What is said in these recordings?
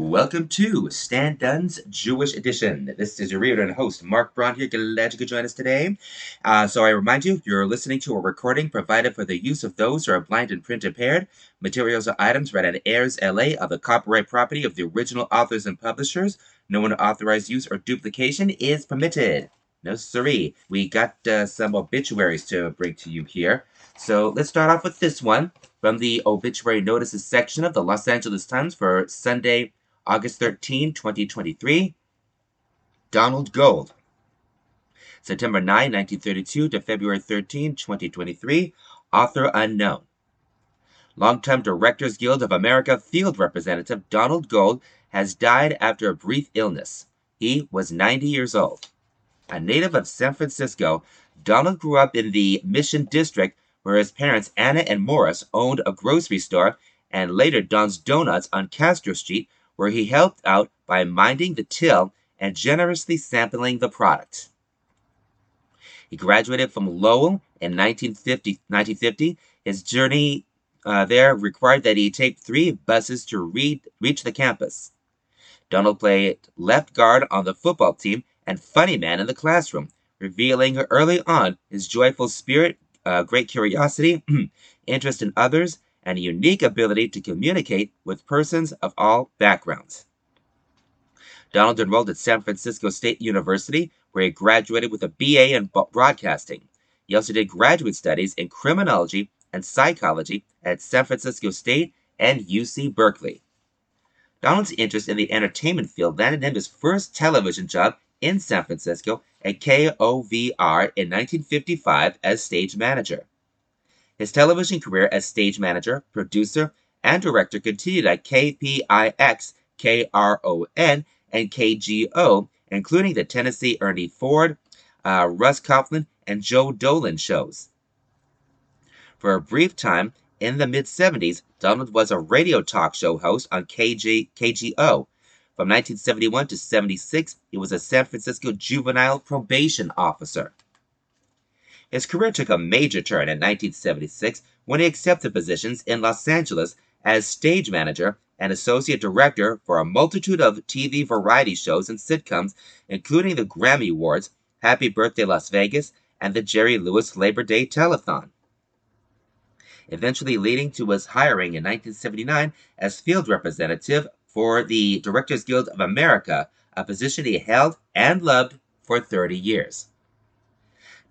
Welcome to Stan Dunn's Jewish Edition. This is your reader and host, Mark Braun here. Glad you could join us today. Uh, so I remind you, you're listening to a recording provided for the use of those who are blind and print impaired. Materials or items read at AIRSLA are the copyright property of the original authors and publishers. No unauthorized use or duplication is permitted. No siree. We got uh, some obituaries to bring to you here. So let's start off with this one from the obituary notices section of the Los Angeles Times for Sunday, August 13, 2023. Donald Gold. September 9, 1932 to February 13, 2023. Author unknown. Longtime Directors Guild of America field representative Donald Gold has died after a brief illness. He was 90 years old. A native of San Francisco, Donald grew up in the Mission District where his parents Anna and Morris owned a grocery store and later Don's Donuts on Castro Street where he helped out by minding the till and generously sampling the product. He graduated from Lowell in 1950. 1950. His journey uh, there required that he take three buses to read, reach the campus. Donald played left guard on the football team and funny man in the classroom, revealing early on his joyful spirit, uh, great curiosity, interest in others, and a unique ability to communicate with persons of all backgrounds. Donald enrolled at San Francisco State University, where he graduated with a BA in broadcasting. He also did graduate studies in criminology and psychology at San Francisco State and UC Berkeley. Donald's interest in the entertainment field landed him his first television job in San Francisco at KOVR in 1955 as stage manager. His television career as stage manager, producer, and director continued at KPIX, KRON, and KGO, including the Tennessee Ernie Ford, uh, Russ Coughlan, and Joe Dolan shows. For a brief time in the mid 70s, Donald was a radio talk show host on KG, KGO. From 1971 to 76, he was a San Francisco juvenile probation officer. His career took a major turn in 1976 when he accepted positions in Los Angeles as stage manager and associate director for a multitude of TV variety shows and sitcoms, including the Grammy Awards, Happy Birthday Las Vegas, and the Jerry Lewis Labor Day Telethon. Eventually leading to his hiring in 1979 as field representative for the Directors Guild of America, a position he held and loved for 30 years.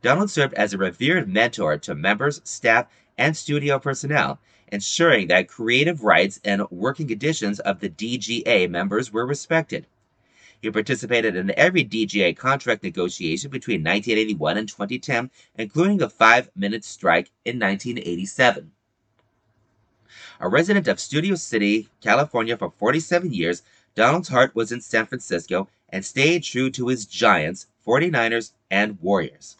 Donald served as a revered mentor to members, staff, and studio personnel, ensuring that creative rights and working conditions of the DGA members were respected. He participated in every DGA contract negotiation between 1981 and 2010, including the five minute strike in 1987. A resident of Studio City, California for 47 years, Donald's heart was in San Francisco and stayed true to his Giants, 49ers, and Warriors.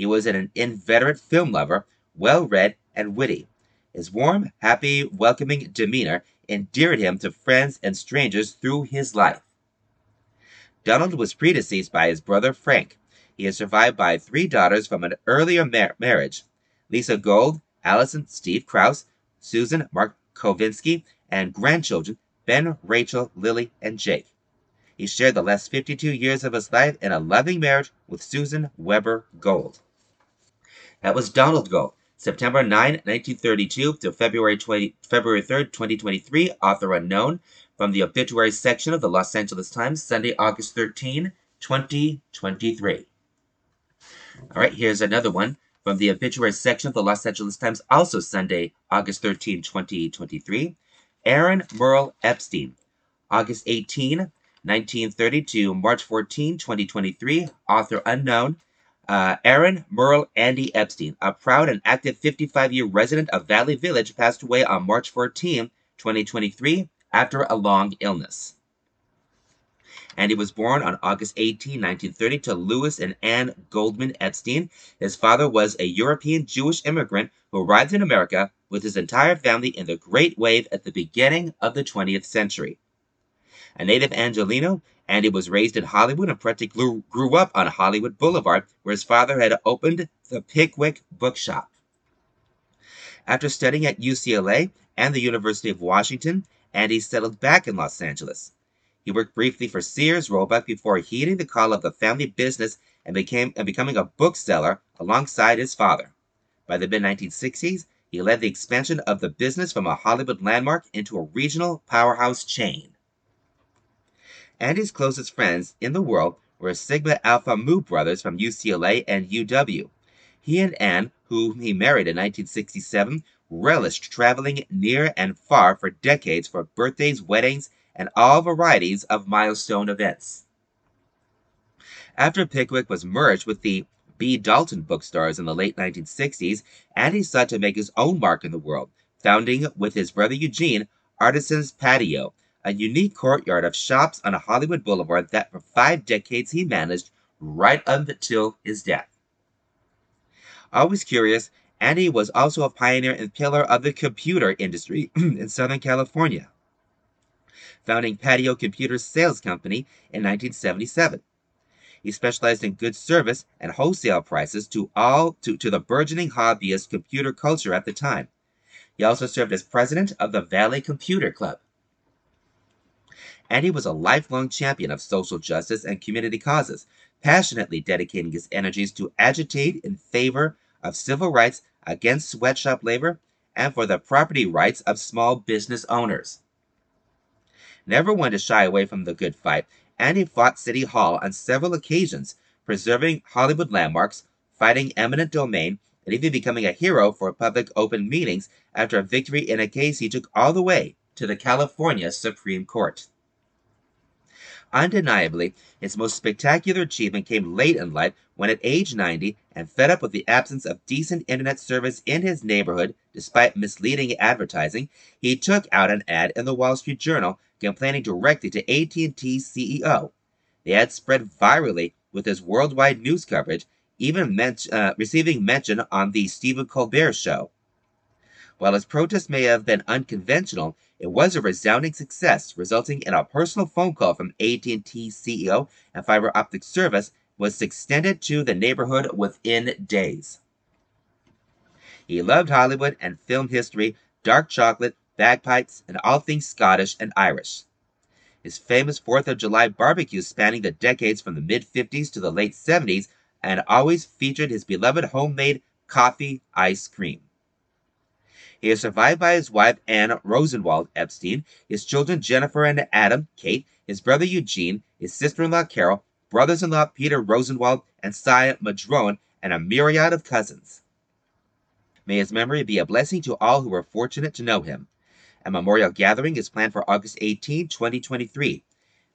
He was an inveterate film lover, well read, and witty. His warm, happy, welcoming demeanor endeared him to friends and strangers through his life. Donald was predeceased by his brother Frank. He is survived by three daughters from an earlier mar- marriage Lisa Gold, Allison Steve Krause, Susan Mark Kovinsky, and grandchildren Ben, Rachel, Lily, and Jake. He shared the last 52 years of his life in a loving marriage with Susan Weber Gold. That was Donald Gold. September 9, 1932 to February 20, February 3, 2023, author unknown, from the obituary section of the Los Angeles Times, Sunday, August 13, 2023. All right, here's another one from the obituary section of the Los Angeles Times, also Sunday, August 13, 2023. Aaron Merle Epstein, August 18, 1930 to March 14, 2023, author unknown, uh, Aaron Merle Andy Epstein, a proud and active 55 year resident of Valley Village, passed away on March 14, 2023, after a long illness. Andy was born on August 18, 1930, to Louis and Anne Goldman Epstein. His father was a European Jewish immigrant who arrived in America with his entire family in the Great Wave at the beginning of the 20th century. A native Angelino, Andy was raised in Hollywood and practically grew up on Hollywood Boulevard, where his father had opened the Pickwick Bookshop. After studying at UCLA and the University of Washington, Andy settled back in Los Angeles. He worked briefly for Sears Roebuck before heeding the call of the family business and became and becoming a bookseller alongside his father. By the mid 1960s, he led the expansion of the business from a Hollywood landmark into a regional powerhouse chain. Andy's closest friends in the world were Sigma Alpha Mu brothers from UCLA and UW. He and Anne, whom he married in 1967, relished traveling near and far for decades for birthdays, weddings, and all varieties of milestone events. After Pickwick was merged with the B. Dalton bookstores in the late 1960s, Andy sought to make his own mark in the world, founding with his brother Eugene Artisan's Patio, a unique courtyard of shops on a Hollywood boulevard that for five decades he managed right up until his death. Always curious, Andy was also a pioneer and pillar of the computer industry in Southern California, founding Patio Computer Sales Company in 1977. He specialized in good service and wholesale prices to all to, to the burgeoning hobbyist computer culture at the time. He also served as president of the Valley Computer Club. Andy was a lifelong champion of social justice and community causes, passionately dedicating his energies to agitate in favor of civil rights against sweatshop labor and for the property rights of small business owners. Never one to shy away from the good fight, Andy fought City Hall on several occasions, preserving Hollywood landmarks, fighting eminent domain, and even becoming a hero for public open meetings after a victory in a case he took all the way to the California Supreme Court. Undeniably, his most spectacular achievement came late in life when, at age 90, and fed up with the absence of decent internet service in his neighborhood despite misleading advertising, he took out an ad in the Wall Street Journal complaining directly to AT&T CEO. The ad spread virally with his worldwide news coverage, even uh, receiving mention on the Stephen Colbert show. While his protest may have been unconventional, it was a resounding success, resulting in a personal phone call from AT&T CEO and fiber optic service was extended to the neighborhood within days. He loved Hollywood and film history, dark chocolate, bagpipes, and all things Scottish and Irish. His famous Fourth of July barbecue spanning the decades from the mid 50s to the late 70s and always featured his beloved homemade coffee ice cream. He is survived by his wife Anne Rosenwald Epstein, his children Jennifer and Adam, Kate, his brother Eugene, his sister-in-law Carol, brothers-in-law Peter Rosenwald and Cy Madrone, and a myriad of cousins. May his memory be a blessing to all who were fortunate to know him. A memorial gathering is planned for August 18, 2023.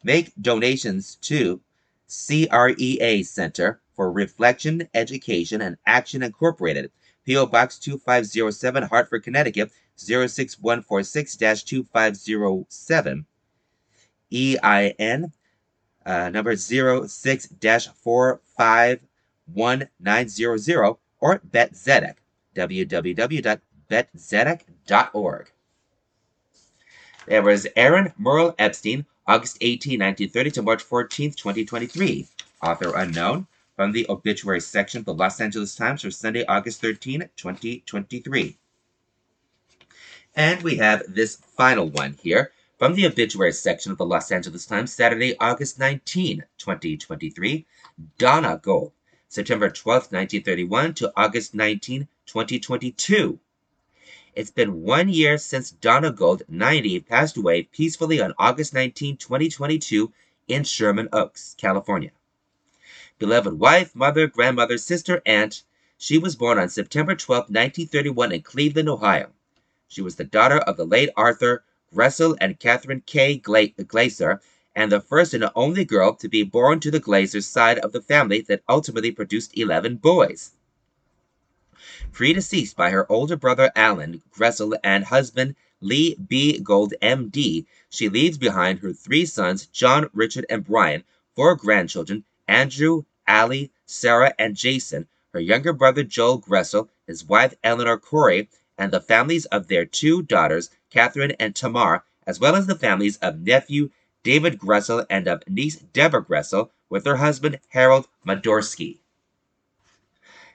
Make donations to CREA Center for Reflection, Education, and Action Incorporated, P.O. Box 2507, Hartford, Connecticut 06146 2507. EIN uh, number 06 451900 or Bet Tzedek, www.betzedek.org. There was Aaron Merle Epstein, August 18, 1930 to March 14, 2023. Author unknown from the obituary section of the Los Angeles Times for Sunday, August 13, 2023. And we have this final one here from the obituary section of the Los Angeles Times, Saturday, August 19, 2023. Donna Gold, September 12, 1931 to August 19, 2022. It's been one year since Donna Gold, 90, passed away peacefully on August 19, 2022, in Sherman Oaks, California. Beloved wife, mother, grandmother, sister, aunt, she was born on September 12, 1931, in Cleveland, Ohio. She was the daughter of the late Arthur Gressel and Catherine K. Glaser, and the first and only girl to be born to the Glazers side of the family that ultimately produced 11 boys predeceased by her older brother Alan Gressel and husband Lee B. Gold, M.D., she leaves behind her three sons, John, Richard, and Brian, four grandchildren, Andrew, Allie, Sarah, and Jason, her younger brother Joel Gressel, his wife Eleanor Corey, and the families of their two daughters, Catherine and Tamar, as well as the families of nephew David Gressel and of niece Deborah Gressel, with her husband Harold Madorsky.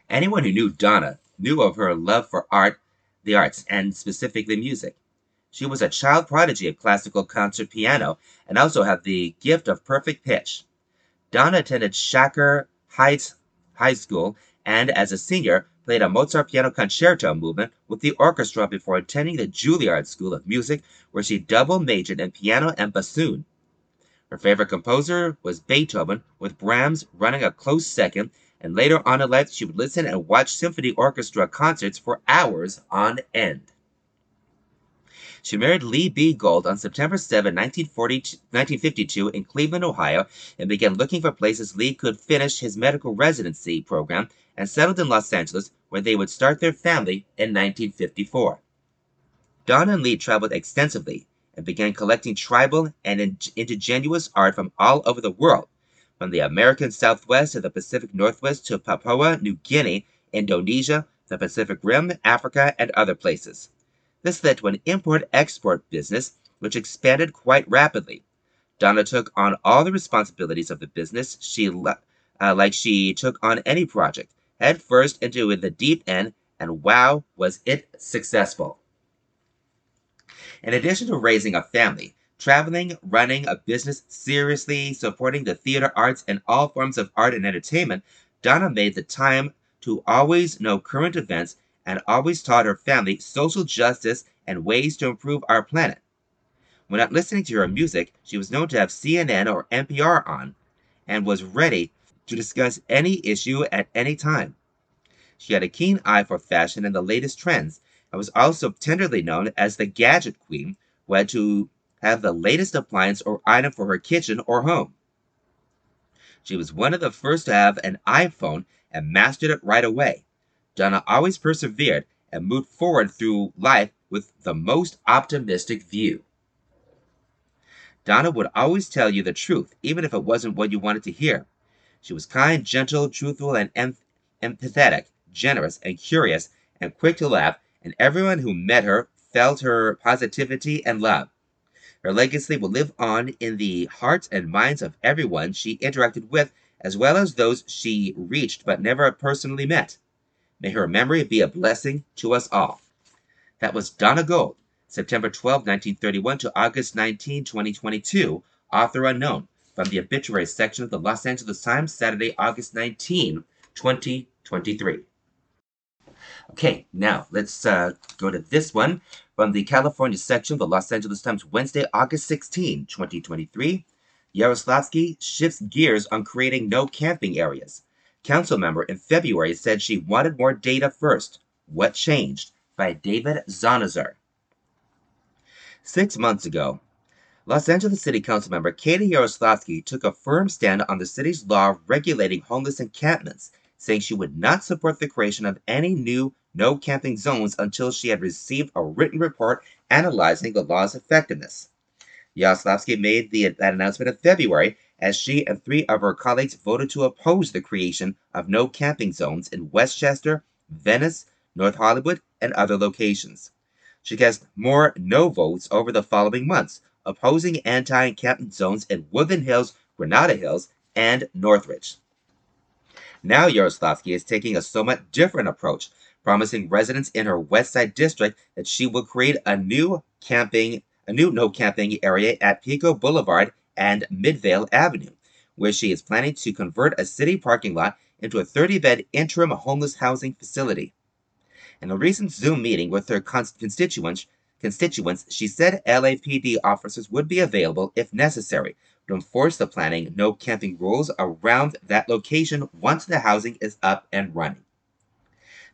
Anyone who knew Donna knew of her love for art, the arts, and specifically music. She was a child prodigy of classical concert piano and also had the gift of perfect pitch. Donna attended Shaker Heights High School and, as a senior, played a Mozart piano concerto movement with the orchestra before attending the Juilliard School of Music, where she double majored in piano and bassoon. Her favorite composer was Beethoven, with Brahms running a close second, and later on in life she would listen and watch symphony orchestra concerts for hours on end. She married Lee B. Gold on September 7, 1952, in Cleveland, Ohio, and began looking for places Lee could finish his medical residency program and settled in Los Angeles, where they would start their family in 1954. Don and Lee traveled extensively and began collecting tribal and indigenous art from all over the world, from the American Southwest to the Pacific Northwest to Papua New Guinea, Indonesia, the Pacific Rim, Africa, and other places. This led to an import export business which expanded quite rapidly. Donna took on all the responsibilities of the business she uh, like she took on any project, head first into the deep end, and wow, was it successful. In addition to raising a family, traveling, running a business, seriously supporting the theater arts and all forms of art and entertainment, Donna made the time to always know current events and always taught her family social justice and ways to improve our planet. When not listening to her music, she was known to have CNN or NPR on and was ready to discuss any issue at any time. She had a keen eye for fashion and the latest trends, and was also tenderly known as the gadget queen, who had to have the latest appliance or item for her kitchen or home. She was one of the first to have an iPhone and mastered it right away. Donna always persevered and moved forward through life with the most optimistic view. Donna would always tell you the truth, even if it wasn't what you wanted to hear. She was kind, gentle, truthful, and em- empathetic, generous, and curious, and quick to laugh, and everyone who met her felt her positivity and love. Her legacy will live on in the hearts and minds of everyone she interacted with, as well as those she reached but never personally met. May her memory be a blessing to us all. That was Donna Gold, September 12, 1931 to August 19, 2022, author unknown, from the obituary section of the Los Angeles Times, Saturday, August 19, 2023. Okay, now let's uh, go to this one from the California section of the Los Angeles Times, Wednesday, August 16, 2023. Yaroslavsky shifts gears on creating no camping areas. Council member in February said she wanted more data first. What changed? By David Zahniser. Six months ago, Los Angeles City Council member Katie Yaroslavsky took a firm stand on the city's law regulating homeless encampments, saying she would not support the creation of any new no camping zones until she had received a written report analyzing the law's effectiveness. Yaroslavsky made the, that announcement in February as she and three of her colleagues voted to oppose the creation of no camping zones in Westchester, Venice, North Hollywood, and other locations. She cast more no votes over the following months, opposing anti encampment zones in Woodland Hills, Granada Hills, and Northridge. Now Yaroslavsky is taking a somewhat different approach, promising residents in her West Side district that she will create a new camping a new no camping area at Pico Boulevard and Midvale Avenue, where she is planning to convert a city parking lot into a 30 bed interim homeless housing facility. In a recent Zoom meeting with her constituents, constituents, she said LAPD officers would be available if necessary to enforce the planning no camping rules around that location once the housing is up and running.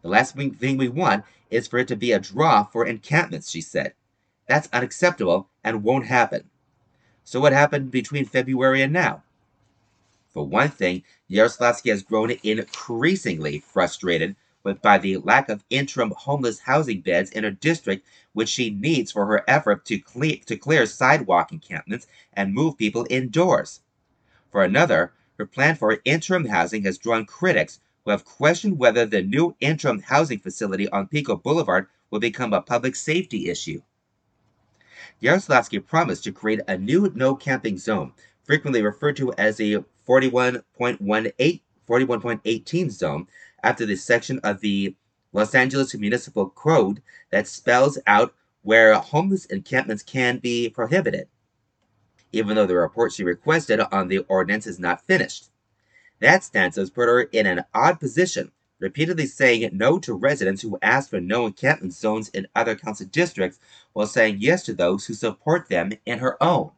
The last thing we want is for it to be a draw for encampments, she said. That's unacceptable and won't happen. So what happened between February and now? For one thing, Yaroslavsky has grown increasingly frustrated with by the lack of interim homeless housing beds in her district, which she needs for her effort to, to clear sidewalk encampments and move people indoors. For another, her plan for interim housing has drawn critics who have questioned whether the new interim housing facility on Pico Boulevard will become a public safety issue. Yaroslavsky promised to create a new no camping zone, frequently referred to as a 41.18 41.18 zone, after the section of the Los Angeles Municipal Code that spells out where homeless encampments can be prohibited, even though the report she requested on the ordinance is not finished. That stance has put her in an odd position, repeatedly saying no to residents who ask for no encampment zones in other council districts while saying yes to those who support them in her own.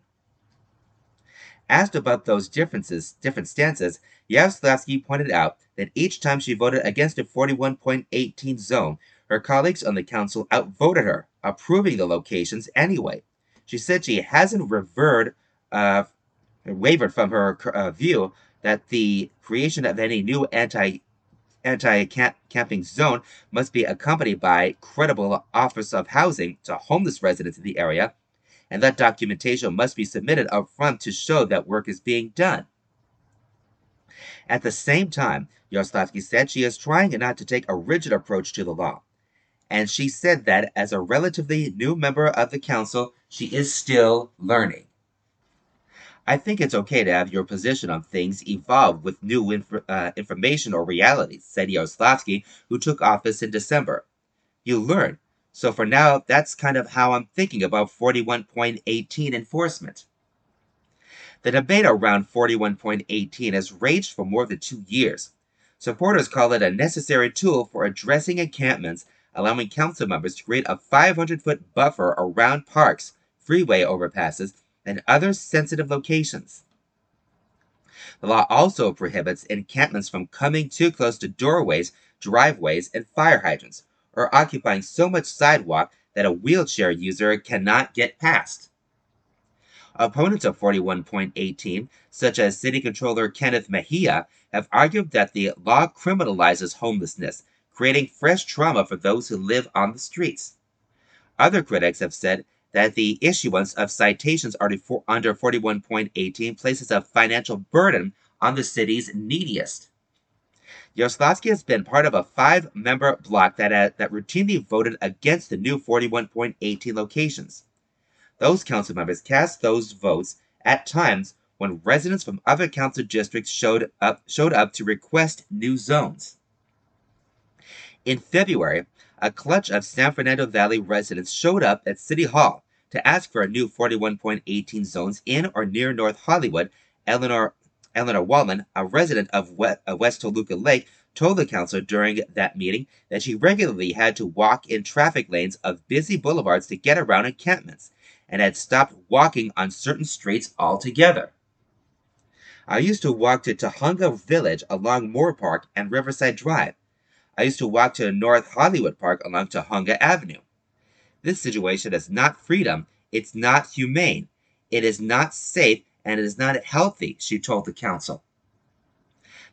Asked about those differences, different stances, Yaroslavsky pointed out that each time she voted against a 41.18 zone, her colleagues on the council outvoted her, approving the locations anyway. She said she hasn't revered, uh, wavered from her uh, view that the creation of any new anti anti camping zone must be accompanied by credible offers of housing to homeless residents in the area, and that documentation must be submitted up front to show that work is being done. At the same time, Yaroslavsky said she is trying not to take a rigid approach to the law and she said that as a relatively new member of the council, she is still learning. I think it's okay to have your position on things evolve with new inf- uh, information or realities, said Yaroslavsky, who took office in December. You learn. So for now, that's kind of how I'm thinking about 41.18 enforcement. The debate around 41.18 has raged for more than two years. Supporters call it a necessary tool for addressing encampments allowing council members to create a 500 foot buffer around parks, freeway overpasses, and other sensitive locations. The law also prohibits encampments from coming too close to doorways, driveways, and fire hydrants, or occupying so much sidewalk that a wheelchair user cannot get past. Opponents of 41.18, such as City Controller Kenneth Mejia, have argued that the law criminalizes homelessness creating fresh trauma for those who live on the streets. Other critics have said that the issuance of citations under 41.18 places a financial burden on the city's neediest. Yaroslavsky has been part of a five member bloc that, uh, that routinely voted against the new 41.18 locations. Those council members cast those votes at times when residents from other council districts showed up, showed up to request new zones. In February, a clutch of San Fernando Valley residents showed up at City Hall to ask for a new 41.18 zones in or near North Hollywood. Eleanor Eleanor Wallman, a resident of West Toluca Lake, told the council during that meeting that she regularly had to walk in traffic lanes of busy boulevards to get around encampments and had stopped walking on certain streets altogether. I used to walk to Tujunga Village along Moorpark and Riverside Drive. I used to walk to North Hollywood Park along Tujunga Avenue. This situation is not freedom, it's not humane, it is not safe, and it is not healthy, she told the council.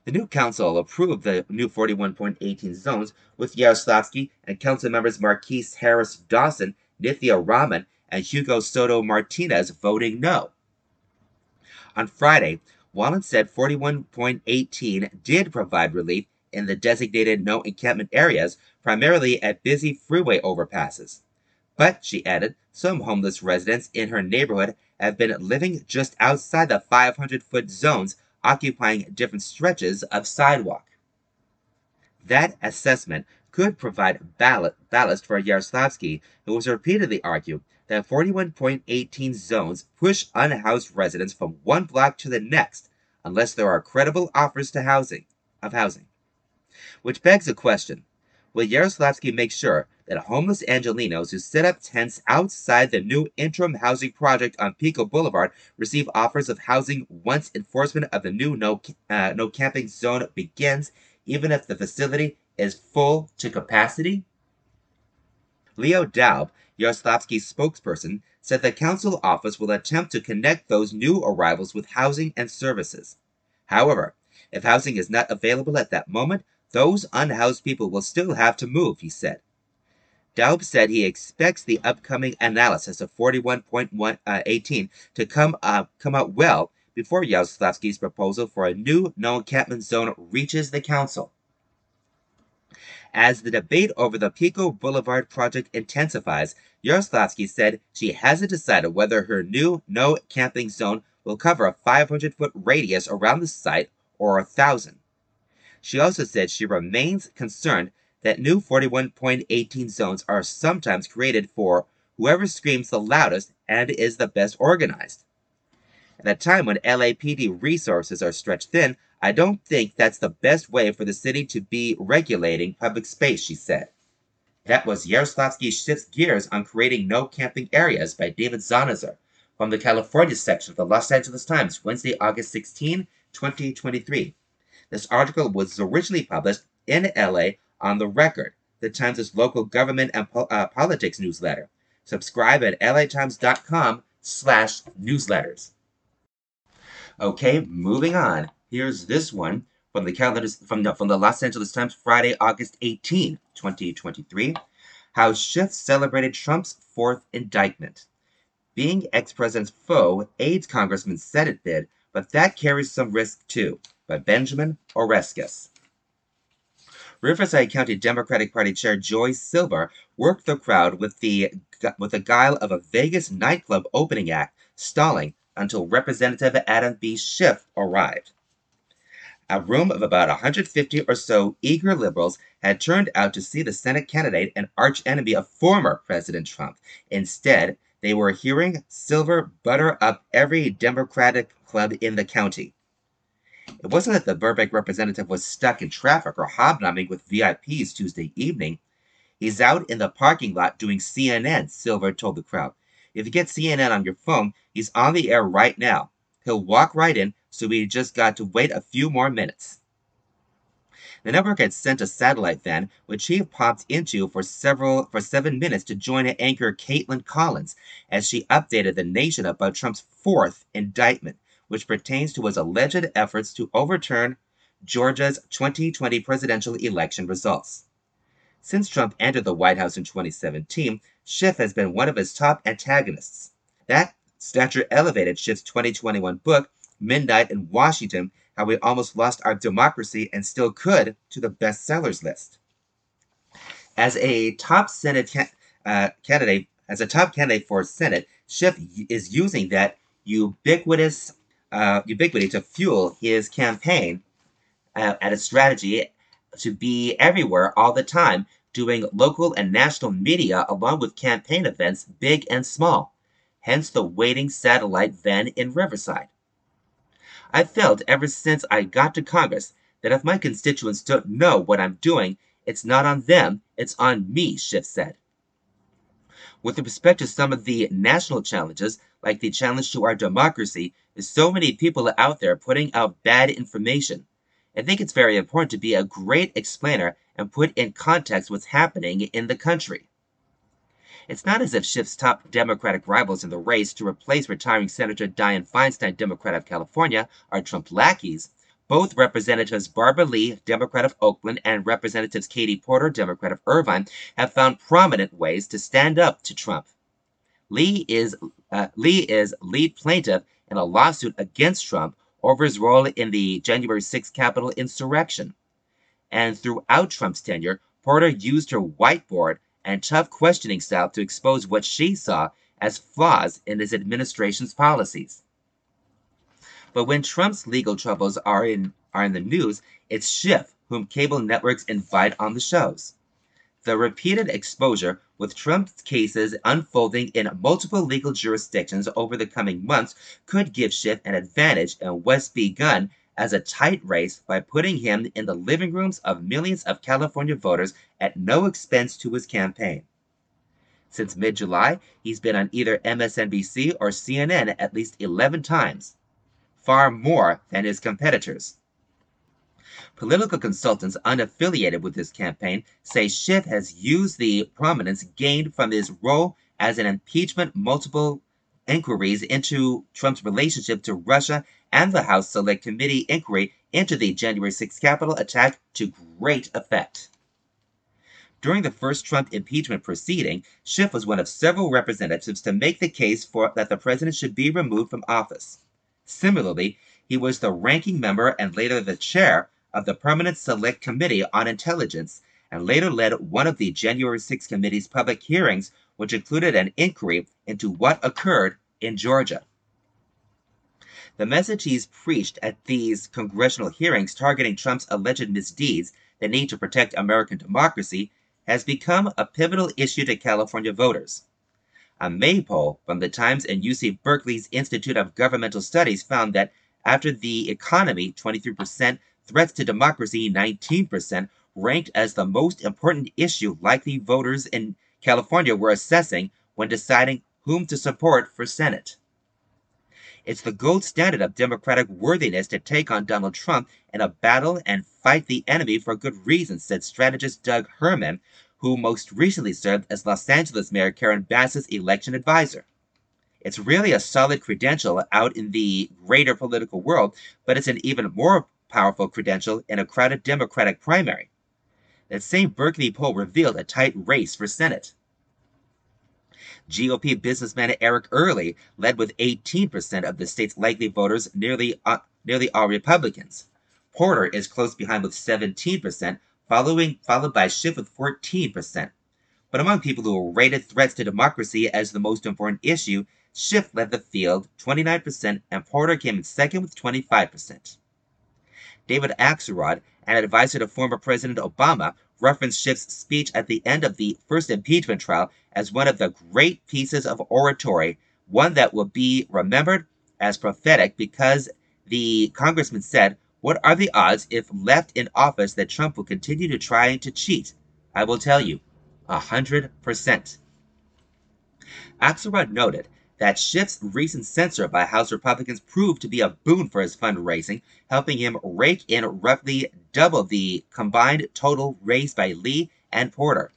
The new council approved the new 41.18 zones with Yaroslavsky and council members Marqueece Harris Dawson, Nithya Raman, and Hugo Soto Martinez voting no. On Friday, Wallen said 41.18 did provide relief in the designated no encampment areas, primarily at busy freeway overpasses. But, she added, some homeless residents in her neighborhood have been living just outside the 500 foot zones, occupying different stretches of sidewalk. That assessment could provide ballast for Yaroslavsky, who has repeatedly argued that 41.18 zones push unhoused residents from one block to the next unless there are credible offers to housing of housing. Which begs a question. Will Yaroslavsky make sure that homeless Angelinos who set up tents outside the new interim housing project on Pico Boulevard receive offers of housing once enforcement of the new no, uh, no camping zone begins, even if the facility is full to capacity? Leo Daub, Yaroslavsky's spokesperson, said the council office will attempt to connect those new arrivals with housing and services. However, if housing is not available at that moment, those unhoused people will still have to move, he said. Daub said he expects the upcoming analysis of 41.18 to come, uh, come out well before Yaroslavsky's proposal for a new no encampment zone reaches the council. As the debate over the Pico Boulevard project intensifies, Yaroslavsky said she hasn't decided whether her new no camping zone will cover a 500 foot radius around the site or a thousand. She also said she remains concerned that new 41.18 zones are sometimes created for whoever screams the loudest and is the best organized. At a time when LAPD resources are stretched thin, I don't think that's the best way for the city to be regulating public space, she said. That was Yaroslavsky Shifts Gears on Creating No Camping Areas by David Zahniser from the California section of the Los Angeles Times, Wednesday, August 16, 2023. This article was originally published in LA on The Record, the Times' local government and po- uh, politics newsletter. Subscribe at latimes.com slash newsletters. Okay, moving on. Here's this one from the calendar from the, from the Los Angeles Times, Friday, August 18, 2023. How Schiff celebrated Trump's fourth indictment. Being ex-president's foe aids Congressman's Senate bid, but that carries some risk too. By Benjamin Oreskes. Riverside County Democratic Party Chair Joy Silver worked the crowd with the with the guile of a Vegas nightclub opening act, stalling until Representative Adam B. Schiff arrived. A room of about 150 or so eager liberals had turned out to see the Senate candidate and archenemy of former President Trump. Instead, they were hearing Silver butter up every Democratic club in the county. It wasn't that the Burbank representative was stuck in traffic or hobnobbing with VIPs Tuesday evening. He's out in the parking lot doing CNN, Silver told the crowd. If you get CNN on your phone, he's on the air right now. He'll walk right in, so we just got to wait a few more minutes. The network had sent a satellite van, which he popped into for several for seven minutes to join anchor Kaitlan Collins as she updated the nation about Trump's fourth indictment, which pertains to his alleged efforts to overturn Georgia's 2020 presidential election results. Since Trump entered the White House in 2017, Schiff has been one of his top antagonists. That stature elevated Schiff's 2021 book, Midnight in Washington How We Almost Lost Our Democracy and Still Could, to the bestsellers list. As a top Senate ca- uh, candidate, as a top candidate for Senate, Schiff is using that ubiquitous uh, ubiquity to fuel his campaign uh, at a strategy to be everywhere all the time, doing local and national media along with campaign events, big and small. Hence the waiting satellite van in Riverside. I've felt ever since I got to Congress that if my constituents don't know what I'm doing, it's not on them, it's on me, Schiff said. With respect to some of the national challenges, like the challenge to our democracy, there's so many people out there putting out bad information. I think it's very important to be a great explainer and put in context what's happening in the country. It's not as if Schiff's top Democratic rivals in the race to replace retiring Senator Dianne Feinstein, Democrat of California, are Trump lackeys. Both Representatives Barbara Lee, Democrat of Oakland, and Representatives Katie Porter, Democrat of Irvine, have found prominent ways to stand up to Trump. Lee is uh, Lee is lead plaintiff in a lawsuit against Trump over his role in the January 6th Capitol insurrection. And throughout Trump's tenure, Porter used her whiteboard and tough questioning style to expose what she saw as flaws in his administration's policies. But when Trump's legal troubles are in are in the news, it's Schiff whom cable networks invite on the shows. The repeated exposure with Trump's cases unfolding in multiple legal jurisdictions over the coming months could give Schiff an advantage in what's begun as a tight race by putting him in the living rooms of millions of California voters at no expense to his campaign. Since mid July, he's been on either MSNBC or CNN at least 11 times, far more than his competitors. Political consultants unaffiliated with this campaign say Schiff has used the prominence gained from his role as an impeachment multiple inquiries into Trump's relationship to Russia and the House Select Committee inquiry into the January 6th Capitol attack to great effect. During the first Trump impeachment proceeding, Schiff was one of several representatives to make the case for that the president should be removed from office. Similarly, he was the ranking member and later the chair of the Permanent Select Committee on Intelligence and later led one of the January 6 committee's public hearings, which included an inquiry into what occurred in Georgia. The message he's preached at these congressional hearings targeting Trump's alleged misdeeds, the need to protect American democracy, has become a pivotal issue to California voters. A May poll from the Times and UC Berkeley's Institute of Governmental Studies found that after the economy, 23%, threats to democracy, 19%, ranked as the most important issue likely voters in California were assessing when deciding whom to support for Senate. It's the gold standard of Democratic worthiness to take on Donald Trump in a battle and fight the enemy for good reasons, said strategist Doug Herman, who most recently served as Los Angeles Mayor Karen Bass's election advisor. It's really a solid credential out in the greater political world, but it's an even more powerful credential in a crowded Democratic primary. That same Berkeley poll revealed a tight race for Senate. GOP businessman Eric Early led with 18% of the state's likely voters, nearly, uh, nearly all Republicans. Porter is close behind with 17%, following, followed by Schiff with 14%. But among people who rated threats to democracy as the most important issue, Schiff led the field 29%, and Porter came in second with 25%. David Axelrod, an advisor to former President Obama, referenced Schiff's speech at the end of the first impeachment trial as one of the great pieces of oratory, one that will be remembered as prophetic because the congressman said, What are the odds, if left in office, that Trump will continue to try to cheat? I will tell you, a hundred percent. Axelrod noted that Schiff's recent censure by House Republicans proved to be a boon for his fundraising, helping him rake in roughly double the combined total raised by Lee and Porter.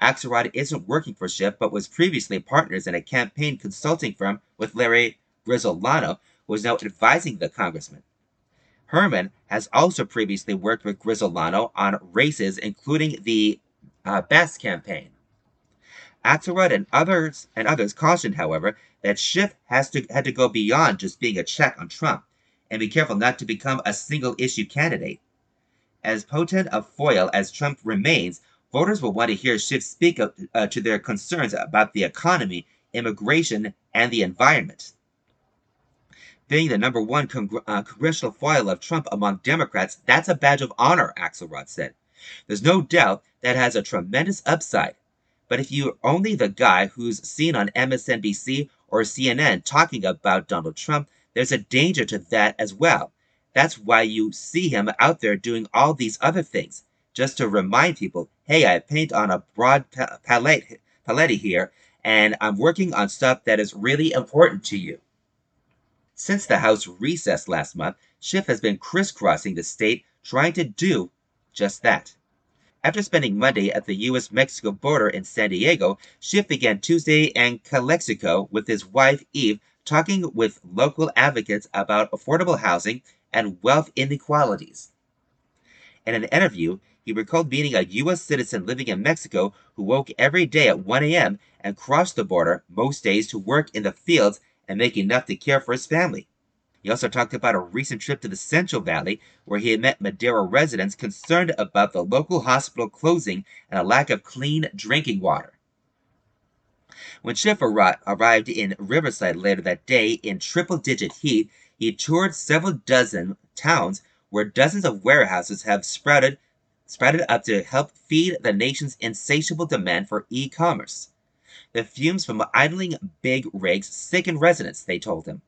Axelrod isn't working for Schiff, but was previously partners in a campaign consulting firm with Larry Grisolano, who is now advising the congressman. Herman has also previously worked with Grisolano on races, including the uh, Bass campaign. Axelrod and others and others cautioned, however, that Schiff has to had to go beyond just being a check on Trump and be careful not to become a single issue candidate. As potent a foil as Trump remains, voters will want to hear Schiff speak up, uh, to their concerns about the economy, immigration, and the environment. Being the number one congr- uh, congressional foil of Trump among Democrats, that's a badge of honor, Axelrod said. There's no doubt that has a tremendous upside. But if you're only the guy who's seen on MSNBC or CNN talking about Donald Trump, there's a danger to that as well. That's why you see him out there doing all these other things just to remind people, hey, I paint on a broad palette, palette here, and I'm working on stuff that is really important to you. Since the House recessed last month, Schiff has been crisscrossing the state trying to do just that. After spending Monday at the U.S. Mexico border in San Diego, Schiff began Tuesday in Calexico with his wife Eve talking with local advocates about affordable housing and wealth inequalities. In an interview, he recalled meeting a U.S. citizen living in Mexico who woke every day at 1 a.m. and crossed the border most days to work in the fields and make enough to care for his family. He also talked about a recent trip to the Central Valley where he had met Madera residents concerned about the local hospital closing and a lack of clean drinking water. When Schiff arrived in Riverside later that day in triple digit heat, he toured several dozen towns where dozens of warehouses have sprouted sprouted up to help feed the nation's insatiable demand for e commerce. The fumes from idling big rigs sicken residents, they told him.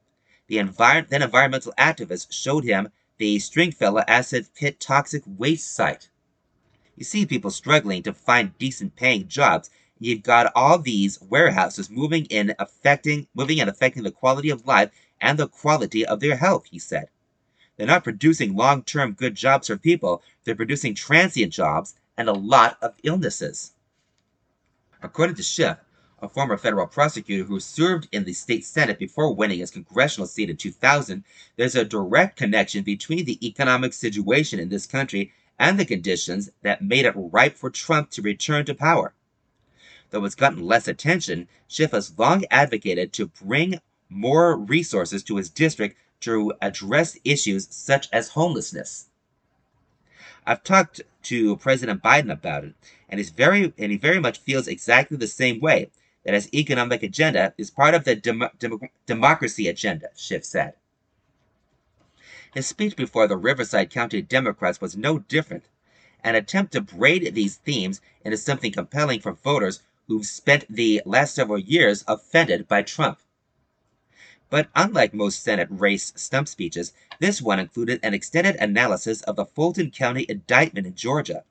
The envir- then environmental activists showed him the Stringfellow acid pit toxic waste site. You see people struggling to find decent paying jobs. and You've got all these warehouses moving in affecting moving and affecting the quality of life and the quality of their health, he said. They're not producing long term good jobs for people, they're producing transient jobs and a lot of illnesses. According to Schiff, a former federal prosecutor who served in the state senate before winning his congressional seat in 2000, there's a direct connection between the economic situation in this country and the conditions that made it ripe for Trump to return to power. Though it's gotten less attention, Schiff has long advocated to bring more resources to his district to address issues such as homelessness. I've talked to President Biden about it, and he's very and he very much feels exactly the same way that his economic agenda is part of the dem- dem- democracy agenda, Schiff said. His speech before the Riverside County Democrats was no different, an attempt to braid these themes into something compelling for voters who've spent the last several years offended by Trump. But unlike most Senate race stump speeches, this one included an extended analysis of the Fulton County indictment in Georgia.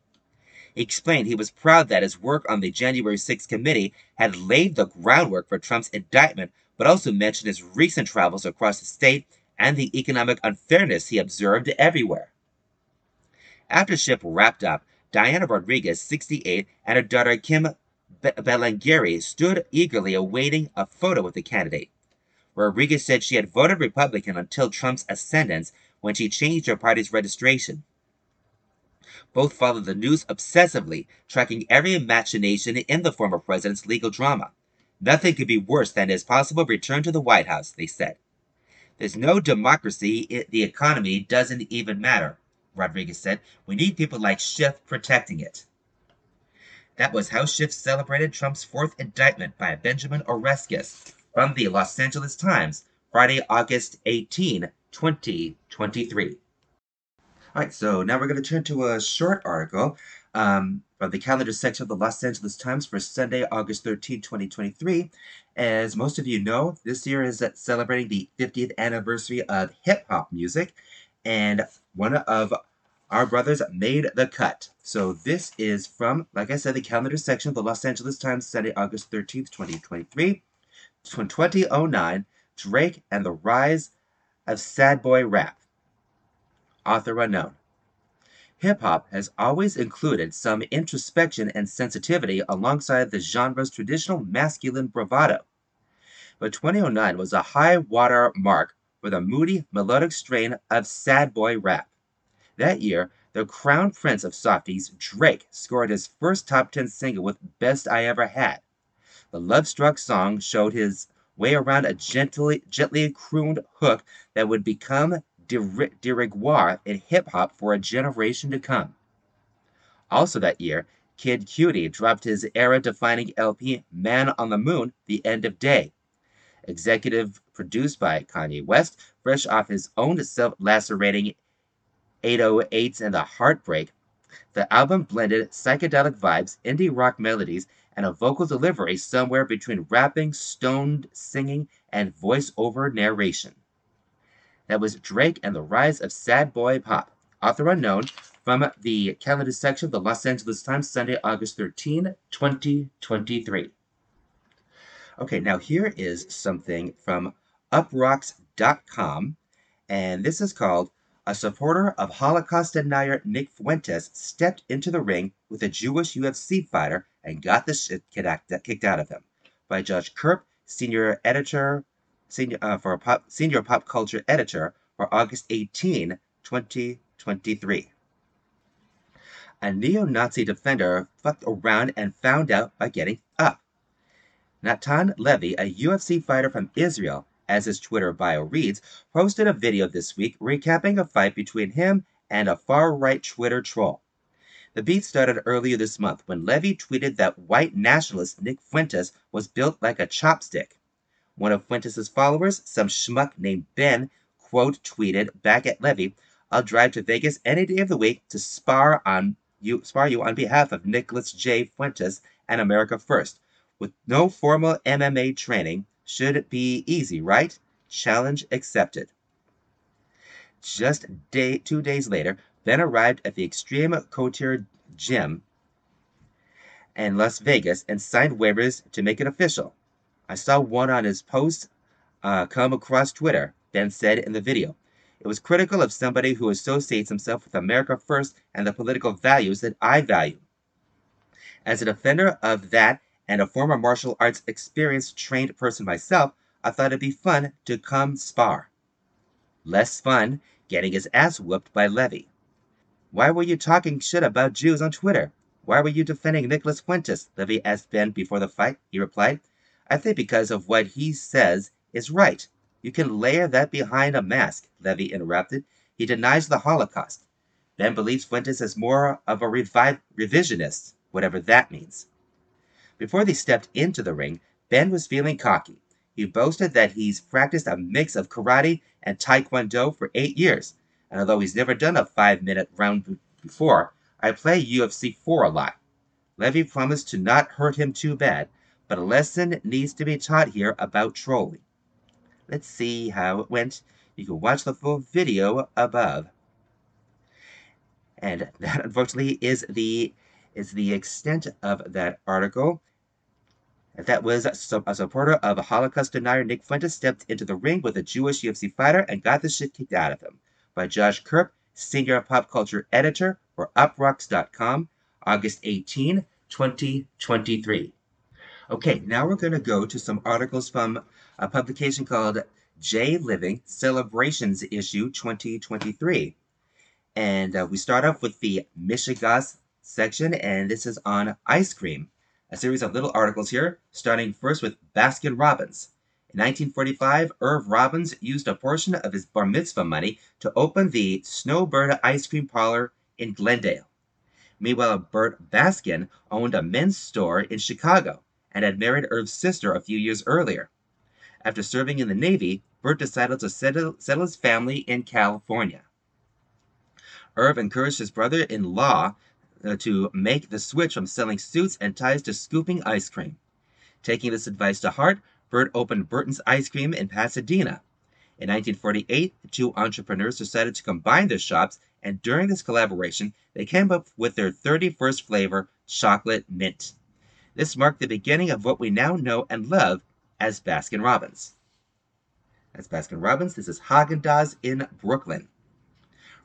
Explained he was proud that his work on the January 6 committee had laid the groundwork for Trump's indictment, but also mentioned his recent travels across the state and the economic unfairness he observed everywhere. After Schiff wrapped up, Diana Rodriguez, 68, and her daughter Kim Belengieri stood eagerly awaiting a photo with the candidate. Rodriguez said she had voted Republican until Trump's ascendance when she changed her party's registration. Both followed the news obsessively, tracking every machination in the former president's legal drama. Nothing could be worse than his possible return to the White House, they said. There's no democracy, the economy doesn't even matter, Rodriguez said. We need people like Schiff protecting it. That was how Schiff celebrated Trump's fourth indictment by Benjamin Oreskes, from the Los Angeles Times, Friday, August 18, 2023. All right, so now we're going to turn to a short article um, from the calendar section of the Los Angeles Times for Sunday, August 13, 2023. As most of you know, this year is celebrating the 50th anniversary of hip hop music, and one of our brothers made the cut. So this is from, like I said, the calendar section of the Los Angeles Times, Sunday, August 13th, 2023. 2009 Drake and the Rise of Sad Boy Rap. Author unknown. Hip hop has always included some introspection and sensitivity alongside the genre's traditional masculine bravado. But 2009 was a high water mark for the moody, melodic strain of sad boy rap. That year, the crown prince of softies, Drake, scored his first top 10 single with Best I Ever Had, the love struck song showed his way around a gently, gently crooned hook that would become de, de rigueur in hip hop for a generation to come. Also that year, Kid Cudi dropped his era defining LP Man on the Moon, The End of Day. Executive produced by Kanye West, fresh off his own self lacerating 808s and the Heartbreak, the album blended psychedelic vibes, indie rock melodies, and a vocal delivery somewhere between rapping, stoned singing, and voice-over narration. That was Drake and the Rise of Sad Boy Pop. Author unknown from the calendar section of the Los Angeles Times, Sunday, August 13, 2023. Okay, now here is something from uproxx.com, and this is called a supporter of Holocaust denier Nick Fuentes stepped into the ring with a Jewish UFC fighter and got the shit kicked out of him. By Josh Kurp, senior editor, senior uh, for pop, senior pop culture editor for August 18, 2023. A neo-Nazi defender fucked around and found out by getting up. Natan Levy, a UFC fighter from Israel, as his Twitter bio reads, posted a video this week recapping a fight between him and a far right Twitter troll. The beef started earlier this month when Levy tweeted that white nationalist Nick Fuentes was built like a chopstick. One of Fuentes' followers, some schmuck named Ben, quote tweeted back at Levy, I'll drive to Vegas any day of the week to spar on you spar you on behalf of Nicholas J. Fuentes and America First. With no formal MMA training, should it be easy, right? Challenge accepted. Just day, two days later, Ben arrived at the Extreme Couture Gym in Las Vegas and signed waivers to make it official. I saw one on his post uh, come across Twitter, Ben said in the video. It was critical of somebody who associates himself with America First and the political values that I value. As a defender of that and a former martial arts experienced trained person myself, I thought it'd be fun to come spar. Less fun getting his ass whooped by Levy. Why were you talking shit about Jews on Twitter? Why were you defending Nicholas Fuentes? Levy asked Ben before the fight. He replied, I think because of what he says is right. You can layer that behind a mask, Levy interrupted. He denies the Holocaust. Ben believes Fuentes is more of a revi- revisionist, whatever that means. Before they stepped into the ring, Ben was feeling cocky. He boasted that he's practiced a mix of karate and taekwondo for eight years, and although he's never done a five minute round before, I play UFC 4 a lot. Levy promised to not hurt him too bad, but a lesson needs to be taught here about trolling. Let's see how it went. You can watch the full video above. And that unfortunately is the is the extent of that article. That was a supporter of a Holocaust denier Nick Fuentes stepped into the ring with a Jewish UFC fighter and got the shit kicked out of him. By Josh Kurp, senior pop culture editor for uproxx.com, August 18, 2023. Okay, now we're going to go to some articles from a publication called J Living Celebrations Issue 2023. And uh, we start off with the Mishegas section, and this is on ice cream. A series of little articles here, starting first with Baskin Robbins. In 1945, Irv Robbins used a portion of his bar mitzvah money to open the Snowbird ice cream parlor in Glendale. Meanwhile, Bert Baskin owned a men's store in Chicago and had married Irv's sister a few years earlier. After serving in the Navy, Bert decided to settle, settle his family in California. Irv encouraged his brother in law uh, to make the switch from selling suits and ties to scooping ice cream. Taking this advice to heart, Bert opened Burton's Ice Cream in Pasadena. In 1948, the two entrepreneurs decided to combine their shops, and during this collaboration, they came up with their 31st flavor, chocolate mint. This marked the beginning of what we now know and love as Baskin Robbins. That's Baskin Robbins. This is Haagen-Dazs in Brooklyn.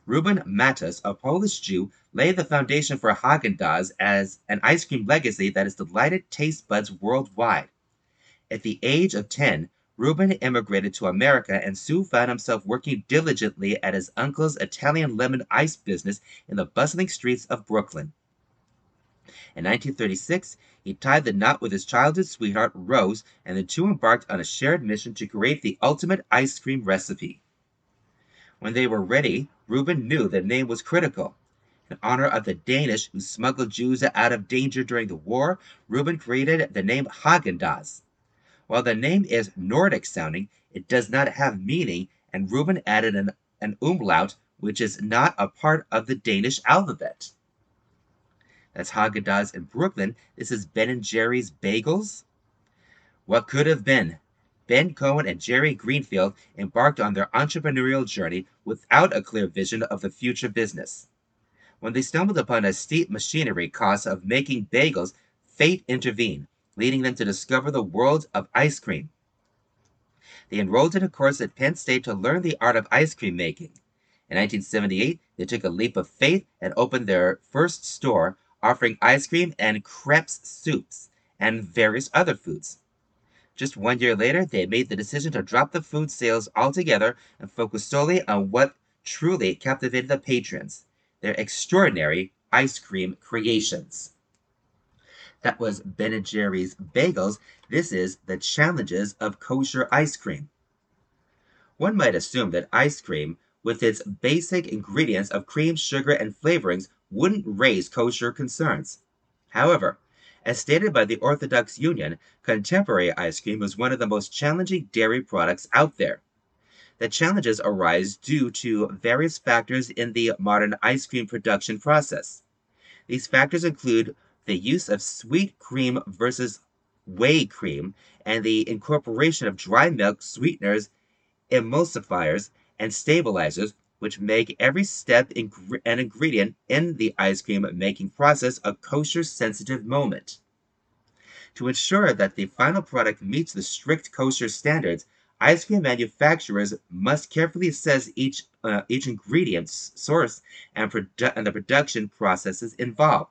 Reuben Mattus, a Polish Jew, laid the foundation for Haagen-Dazs as an ice cream legacy that has delighted taste buds worldwide. At the age of 10, Ruben immigrated to America and soon found himself working diligently at his uncle's Italian lemon ice business in the bustling streets of Brooklyn. In 1936, he tied the knot with his childhood sweetheart, Rose, and the two embarked on a shared mission to create the ultimate ice cream recipe. When they were ready, Reuben knew the name was critical. In honor of the Danish who smuggled Jews out of danger during the war, Reuben created the name Haagen-Dazs. While the name is Nordic sounding, it does not have meaning, and Reuben added an, an umlaut, which is not a part of the Danish alphabet. That's Haagen-Dazs in Brooklyn. This is Ben and Jerry's Bagels. What could have been? Ben Cohen and Jerry Greenfield embarked on their entrepreneurial journey without a clear vision of the future business. When they stumbled upon a steep machinery cost of making bagels, fate intervened, leading them to discover the world of ice cream. They enrolled in a course at Penn State to learn the art of ice cream making. In 1978, they took a leap of faith and opened their first store, offering ice cream and crepes soups and various other foods. Just one year later, they made the decision to drop the food sales altogether and focus solely on what truly captivated the patrons their extraordinary ice cream creations. That was Ben & Jerry's Bagels. This is the challenges of kosher ice cream. One might assume that ice cream, with its basic ingredients of cream, sugar, and flavorings, wouldn't raise kosher concerns. However, as stated by the Orthodox Union, contemporary ice cream is one of the most challenging dairy products out there. The challenges arise due to various factors in the modern ice cream production process. These factors include the use of sweet cream versus whey cream and the incorporation of dry milk sweeteners, emulsifiers, and stabilizers which make every step and ingredient in the ice cream making process a kosher sensitive moment. To ensure that the final product meets the strict kosher standards, ice cream manufacturers must carefully assess each, uh, each ingredient's source and, produ- and the production processes involved.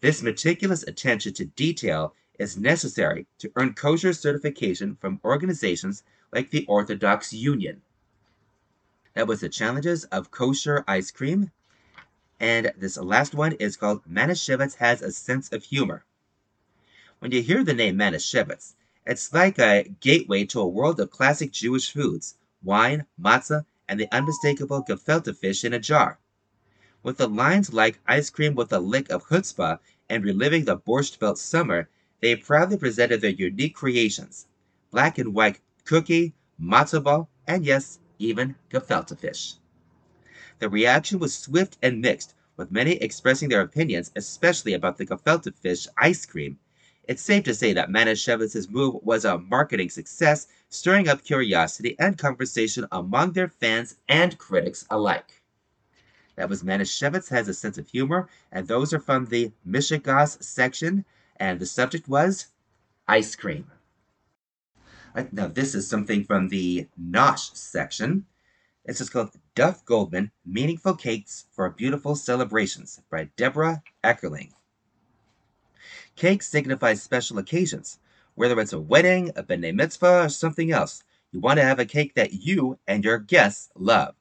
This meticulous attention to detail is necessary to earn kosher certification from organizations like the Orthodox Union. That was the challenges of kosher ice cream. And this last one is called Manischewitz has a sense of humor. When you hear the name Manischewitz, it's like a gateway to a world of classic Jewish foods, wine, matzah, and the unmistakable gefilte fish in a jar. With the lines like ice cream with a lick of chutzpah and reliving the Borscht Belt summer, they proudly presented their unique creations black and white cookie, matzah ball, and yes, even gefilte fish. The reaction was swift and mixed, with many expressing their opinions, especially about the gefilte fish ice cream. It's safe to say that Manischewitz's move was a marketing success, stirring up curiosity and conversation among their fans and critics alike. That was Manischewitz has a sense of humor, and those are from the Mishegas section, and the subject was ice cream. Right, now, this is something from the Nosh section. This is called Duff Goldman Meaningful Cakes for Beautiful Celebrations by Deborah Eckerling. Cake signifies special occasions, whether it's a wedding, a b'nai mitzvah, or something else. You want to have a cake that you and your guests love.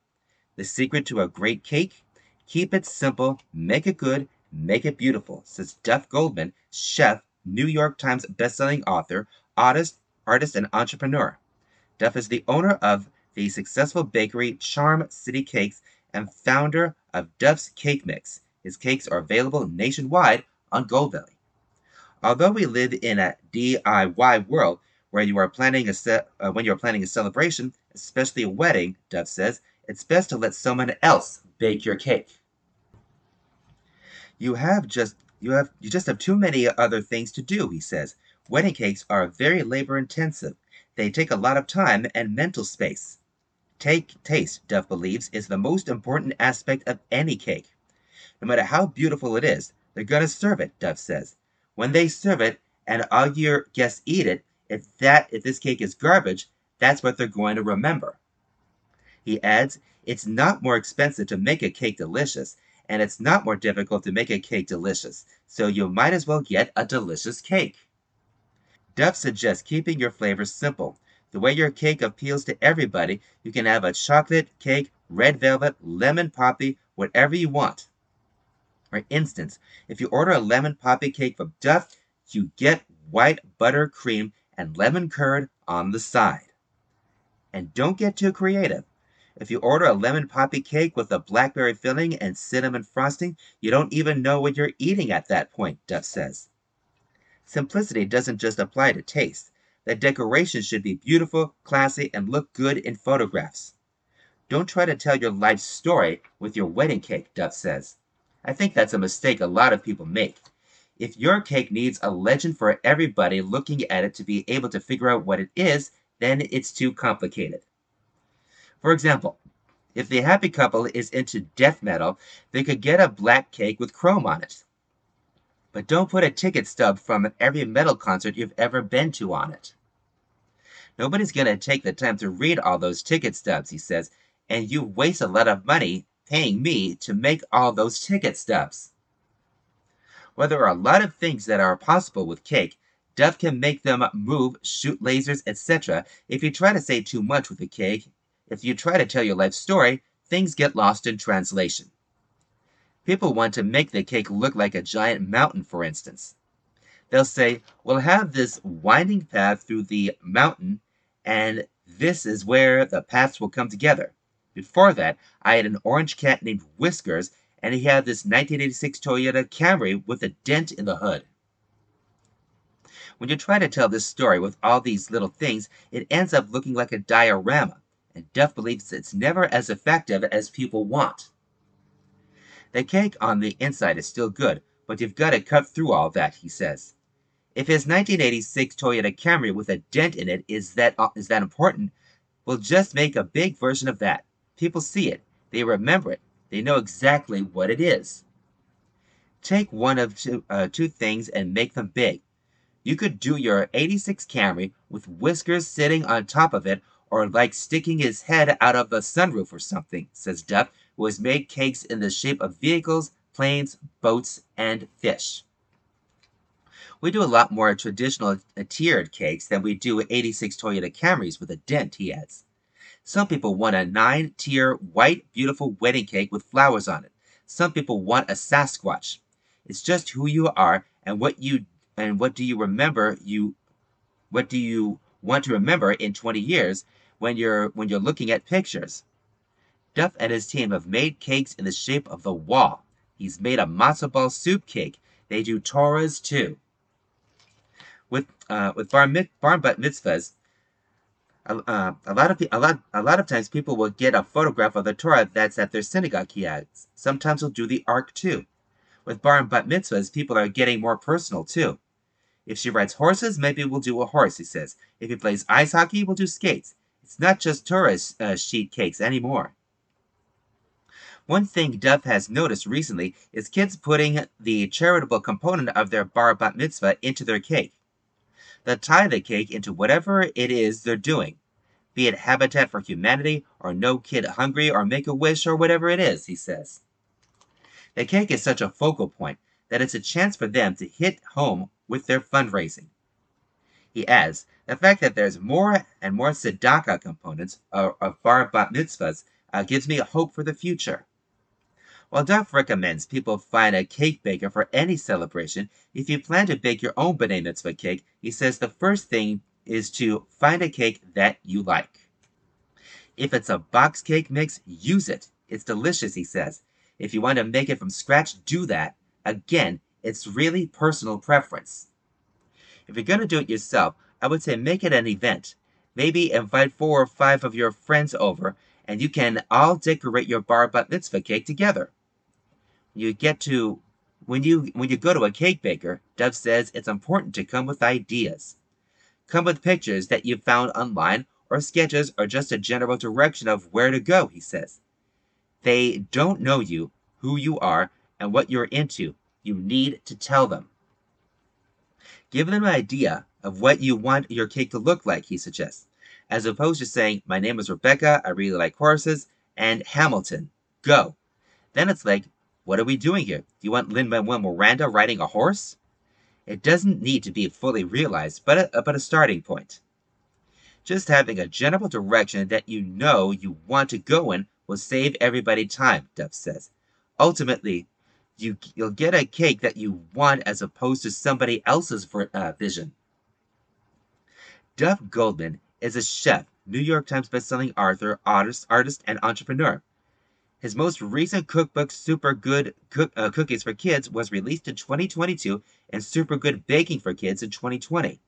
The secret to a great cake? Keep it simple, make it good, make it beautiful, says Duff Goldman, chef, New York Times bestselling author, artist, artist and entrepreneur. Duff is the owner of the successful bakery Charm City Cakes and founder of Duff's Cake Mix. His cakes are available nationwide on Goldbelly. Although we live in a DIY world where you are planning a se- uh, when you are planning a celebration, especially a wedding, Duff says, it's best to let someone else bake your cake. You have just you have you just have too many other things to do, he says. Wedding cakes are very labor intensive. They take a lot of time and mental space. Take taste, Duff believes, is the most important aspect of any cake. No matter how beautiful it is, they're gonna serve it, Duff says. When they serve it and all your guests eat it, if that if this cake is garbage, that's what they're going to remember. He adds, it's not more expensive to make a cake delicious, and it's not more difficult to make a cake delicious, so you might as well get a delicious cake. Duff suggests keeping your flavors simple. The way your cake appeals to everybody, you can have a chocolate cake, red velvet, lemon poppy, whatever you want. For instance, if you order a lemon poppy cake from Duff, you get white butter cream and lemon curd on the side. And don't get too creative. If you order a lemon poppy cake with a blackberry filling and cinnamon frosting, you don't even know what you're eating at that point, Duff says. Simplicity doesn't just apply to taste. The decoration should be beautiful, classy, and look good in photographs. Don't try to tell your life story with your wedding cake, Duff says. I think that's a mistake a lot of people make. If your cake needs a legend for everybody looking at it to be able to figure out what it is, then it's too complicated. For example, if the happy couple is into death metal, they could get a black cake with chrome on it. But don't put a ticket stub from every metal concert you've ever been to on it. Nobody's going to take the time to read all those ticket stubs, he says, and you waste a lot of money paying me to make all those ticket stubs. Well, there are a lot of things that are possible with cake. Duff can make them move, shoot lasers, etc. If you try to say too much with a cake, if you try to tell your life story, things get lost in translation. People want to make the cake look like a giant mountain, for instance. They'll say, We'll have this winding path through the mountain, and this is where the paths will come together. Before that, I had an orange cat named Whiskers, and he had this 1986 Toyota Camry with a dent in the hood. When you try to tell this story with all these little things, it ends up looking like a diorama and Duff believes it's never as effective as people want. The cake on the inside is still good, but you've got to cut through all that, he says. If his 1986 Toyota Camry with a dent in it is that uh, is that important, we'll just make a big version of that. People see it, they remember it, they know exactly what it is. Take one of two, uh, two things and make them big. You could do your 86 Camry with whiskers sitting on top of it or like sticking his head out of the sunroof or something, says Duff, who has made cakes in the shape of vehicles, planes, boats, and fish. We do a lot more traditional tiered cakes than we do 86 Toyota Camrys with a dent, he adds. Some people want a nine tier white, beautiful wedding cake with flowers on it. Some people want a Sasquatch. It's just who you are and what you and what do you remember you what do you want to remember in 20 years when you're when you're looking at pictures. Duff and his team have made cakes in the shape of the wall. He's made a matzo ball soup cake. They do Torahs too. With uh, with bar, mit, bar mitzvahs, uh, a lot of a lot a lot of times people will get a photograph of the Torah that's at their synagogue kiosks. Sometimes they'll do the Ark too. With bar and bat mitzvahs, people are getting more personal too. If she rides horses, maybe we'll do a horse, he says. If he plays ice hockey, we'll do skates. It's not just Torah uh, sheet cakes anymore. One thing Duff has noticed recently is kids putting the charitable component of their bar bat mitzvah into their cake. They'll tie the cake into whatever it is they're doing, be it Habitat for Humanity or No Kid Hungry or Make a Wish or whatever it is, he says. The cake is such a focal point that it's a chance for them to hit home with their fundraising. He adds, the fact that there's more and more tzedakah components of, of bar bat mitzvahs uh, gives me hope for the future. While Duff recommends people find a cake baker for any celebration, if you plan to bake your own B'nai Mitzvah cake, he says the first thing is to find a cake that you like. If it's a box cake mix, use it. It's delicious, he says. If you want to make it from scratch, do that. Again, it's really personal preference. If you're going to do it yourself, I would say make it an event. Maybe invite four or five of your friends over, and you can all decorate your bar bat mitzvah cake together you get to when you when you go to a cake baker, Duff says it's important to come with ideas. Come with pictures that you've found online or sketches or just a general direction of where to go, he says. They don't know you, who you are, and what you're into. You need to tell them. Give them an idea of what you want your cake to look like, he suggests, as opposed to saying, My name is Rebecca, I really like horses, and Hamilton. Go. Then it's like, what are we doing here? Do you want Lin Manuel Miranda riding a horse? It doesn't need to be fully realized, but a, but a starting point. Just having a general direction that you know you want to go in will save everybody time, Duff says. Ultimately, you, you'll get a cake that you want as opposed to somebody else's uh, vision. Duff Goldman is a chef, New York Times bestselling author, artist, artist, and entrepreneur. His most recent cookbook, Super Good Cook, uh, Cookies for Kids, was released in 2022 and Super Good Baking for Kids in 2020.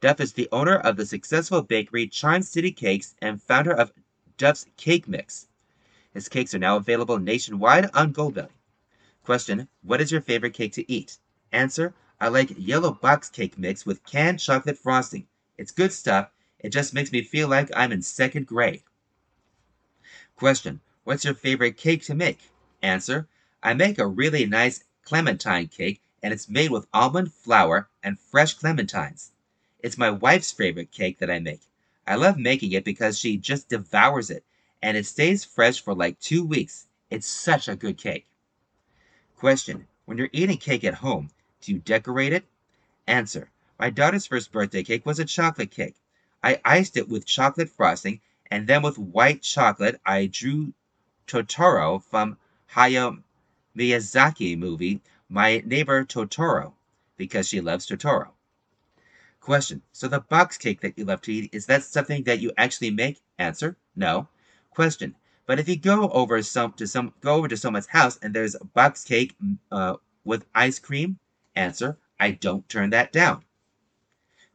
Duff is the owner of the successful bakery Charm City Cakes and founder of Duff's Cake Mix. His cakes are now available nationwide on Goldbelly. Question What is your favorite cake to eat? Answer I like yellow box cake mix with canned chocolate frosting. It's good stuff. It just makes me feel like I'm in second grade. Question What's your favorite cake to make? Answer I make a really nice clementine cake and it's made with almond flour and fresh clementines. It's my wife's favorite cake that I make. I love making it because she just devours it and it stays fresh for like two weeks. It's such a good cake. Question When you're eating cake at home, do you decorate it? Answer My daughter's first birthday cake was a chocolate cake. I iced it with chocolate frosting and then with white chocolate I drew Totoro from Hayao Miyazaki movie My Neighbor Totoro because she loves Totoro. Question. So the box cake that you love to eat, is that something that you actually make? Answer. No. Question. But if you go over some to some go over to someone's house and there's a box cake uh, with ice cream, answer. I don't turn that down.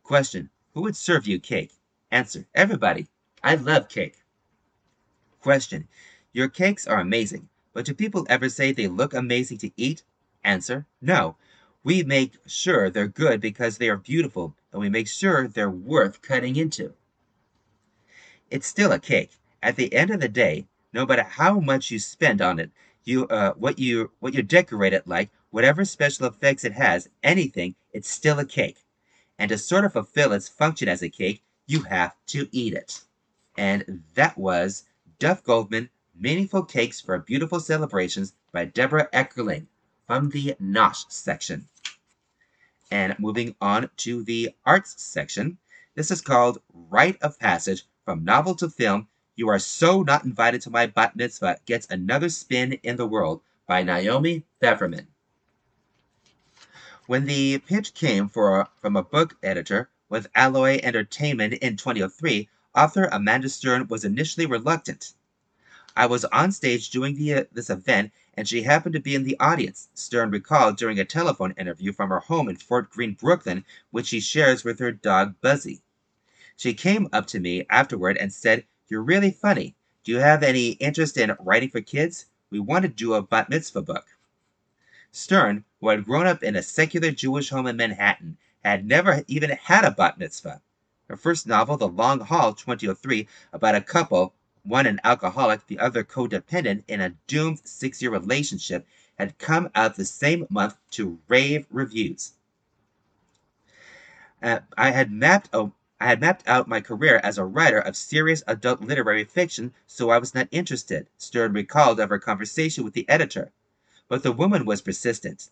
Question. Who would serve you cake? Answer. Everybody. I love cake. Question. Your cakes are amazing, but do people ever say they look amazing to eat? Answer, no. We make sure they're good because they are beautiful, and we make sure they're worth cutting into. It's still a cake. At the end of the day, no matter how much you spend on it, you uh, what you what you decorate it like, whatever special effects it has, anything, it's still a cake. And to sort of fulfill its function as a cake, you have to eat it. And that was Duff Goldman Meaningful Cakes for Beautiful Celebrations by Deborah Eckerling from the Nosh section. And moving on to the arts section, this is called Rite of Passage from Novel to Film. You Are So Not Invited to My Bat Mitzvah Gets Another Spin in the World by Naomi Pfefferman. When the pitch came for from a book editor with Alloy Entertainment in 2003, author Amanda Stern was initially reluctant. I was on stage doing the, uh, this event, and she happened to be in the audience, Stern recalled during a telephone interview from her home in Fort Greene, Brooklyn, which she shares with her dog Buzzy. She came up to me afterward and said, You're really funny. Do you have any interest in writing for kids? We want to do a bat mitzvah book. Stern, who had grown up in a secular Jewish home in Manhattan, had never even had a bat mitzvah. Her first novel, The Long Haul, 2003, about a couple, one an alcoholic, the other codependent, in a doomed six year relationship, had come out the same month to rave reviews. Uh, I had mapped a, I had mapped out my career as a writer of serious adult literary fiction, so I was not interested, Stern recalled of her conversation with the editor. But the woman was persistent.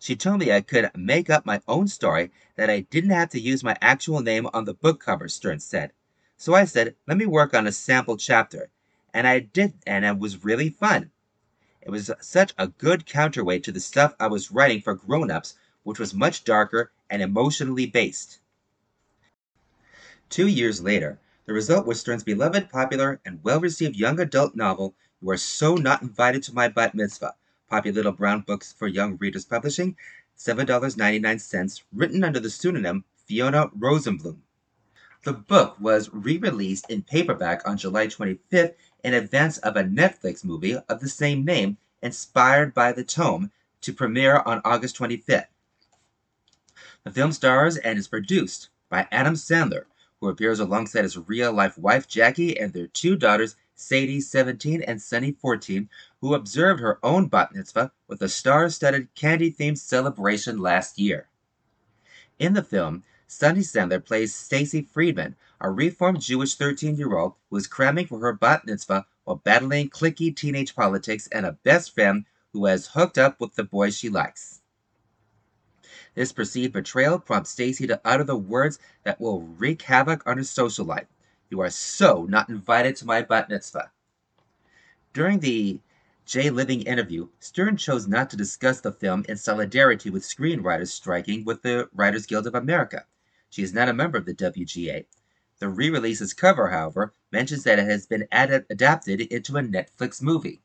She told me I could make up my own story, that I didn't have to use my actual name on the book cover, Stern said. So I said, let me work on a sample chapter. And I did, and it was really fun. It was such a good counterweight to the stuff I was writing for grown ups, which was much darker and emotionally based. Two years later, the result was Stern's beloved, popular, and well received young adult novel, You Are So Not Invited to My Bat Mitzvah, Poppy Little Brown Books for Young Readers Publishing, $7.99, written under the pseudonym Fiona Rosenbloom. The book was re released in paperback on July 25th in advance of a Netflix movie of the same name, inspired by the tome, to premiere on August 25th. The film stars and is produced by Adam Sandler, who appears alongside his real life wife Jackie and their two daughters, Sadie, 17, and Sunny, 14, who observed her own bat mitzvah with a star studded candy themed celebration last year. In the film, Sunny Sandler plays Stacy Friedman, a reformed Jewish 13 year old who is cramming for her bat mitzvah while battling cliquey teenage politics and a best friend who has hooked up with the boy she likes. This perceived betrayal prompts Stacy to utter the words that will wreak havoc on her social life. You are so not invited to my bat mitzvah. During the J Living interview, Stern chose not to discuss the film in solidarity with screenwriters striking with the Writers Guild of America. She is not a member of the WGA. The re release's cover, however, mentions that it has been ad- adapted into a Netflix movie.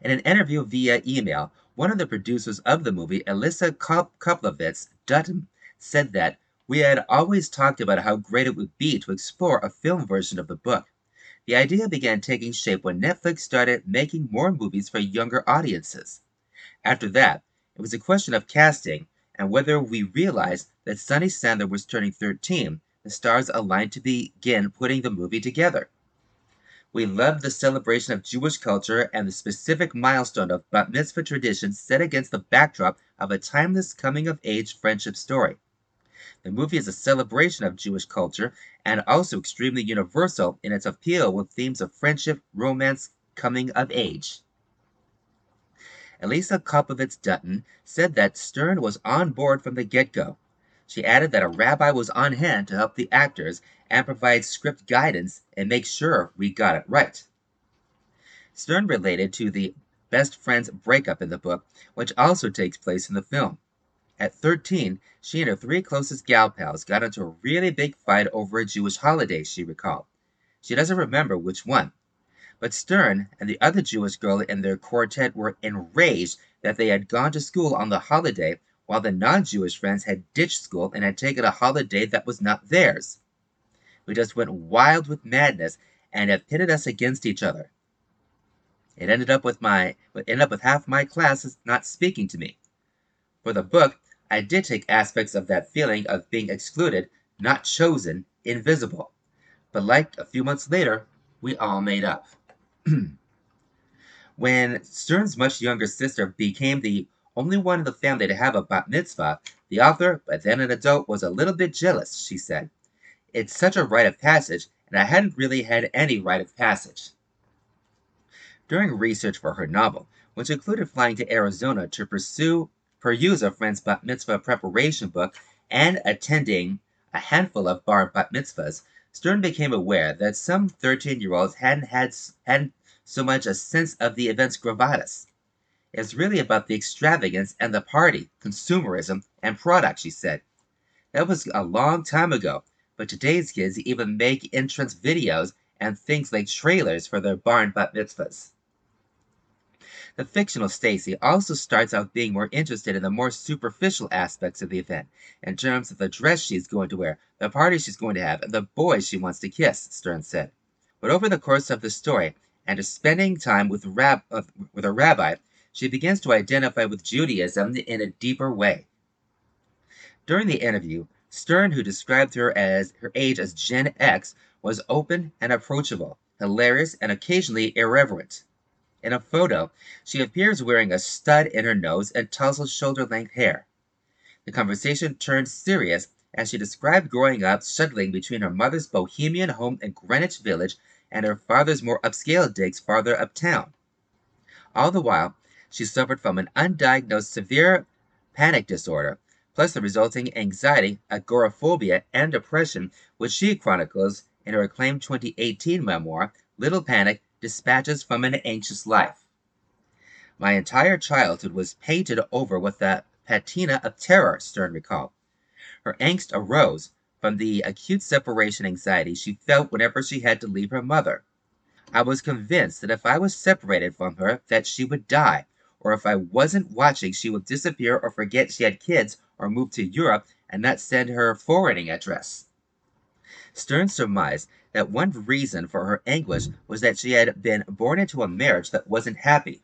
In an interview via email, one of the producers of the movie, Alyssa Koplovitz Dutton, said that we had always talked about how great it would be to explore a film version of the book. The idea began taking shape when Netflix started making more movies for younger audiences. After that, it was a question of casting and whether we realized that Sunny Sandler was turning 13, the stars aligned to begin putting the movie together. We loved the celebration of Jewish culture and the specific milestone of bat mitzvah tradition set against the backdrop of a timeless coming of age friendship story. The movie is a celebration of Jewish culture and also extremely universal in its appeal with themes of friendship, romance, coming of age. Elisa Koplovitz Dutton said that Stern was on board from the get go. She added that a rabbi was on hand to help the actors and provide script guidance and make sure we got it right. Stern related to the best friend's breakup in the book, which also takes place in the film. At 13, she and her three closest gal pals got into a really big fight over a Jewish holiday, she recalled. She doesn't remember which one. But Stern and the other Jewish girl in their quartet were enraged that they had gone to school on the holiday while the non Jewish friends had ditched school and had taken a holiday that was not theirs. We just went wild with madness and have pitted us against each other. It ended up with my it ended up with half my classes not speaking to me. For the book, I did take aspects of that feeling of being excluded, not chosen, invisible. But like a few months later, we all made up. when Stern's much younger sister became the only one in the family to have a bat mitzvah, the author, but then an adult, was a little bit jealous, she said. It's such a rite of passage, and I hadn't really had any rite of passage. During research for her novel, which included flying to Arizona to pursue peruse a friend's bat mitzvah preparation book, and attending a handful of bar bat mitzvahs, Stern became aware that some 13 year olds hadn't had hadn't so much a sense of the event's gravitas. It's really about the extravagance and the party, consumerism, and product, she said. That was a long time ago, but today's kids even make entrance videos and things like trailers for their barn bat mitzvahs. The fictional Stacy also starts out being more interested in the more superficial aspects of the event, in terms of the dress she's going to wear, the party she's going to have, and the boys she wants to kiss, Stern said. But over the course of the story, and spending time with, rab- uh, with a rabbi, she begins to identify with Judaism in a deeper way. During the interview, Stern, who described her as her age as Gen X, was open and approachable, hilarious, and occasionally irreverent. In a photo, she appears wearing a stud in her nose and tousled shoulder length hair. The conversation turned serious as she described growing up shuttling between her mother's bohemian home in Greenwich Village and her father's more upscale digs farther uptown. All the while, she suffered from an undiagnosed severe panic disorder, plus the resulting anxiety, agoraphobia, and depression, which she chronicles in her acclaimed 2018 memoir, Little Panic Dispatches from an Anxious Life. My entire childhood was painted over with the patina of terror, Stern recalled. Her angst arose from the acute separation anxiety she felt whenever she had to leave her mother. I was convinced that if I was separated from her that she would die, or if I wasn't watching she would disappear or forget she had kids or move to Europe and not send her forwarding address. Stern surmised that one reason for her anguish was that she had been born into a marriage that wasn't happy.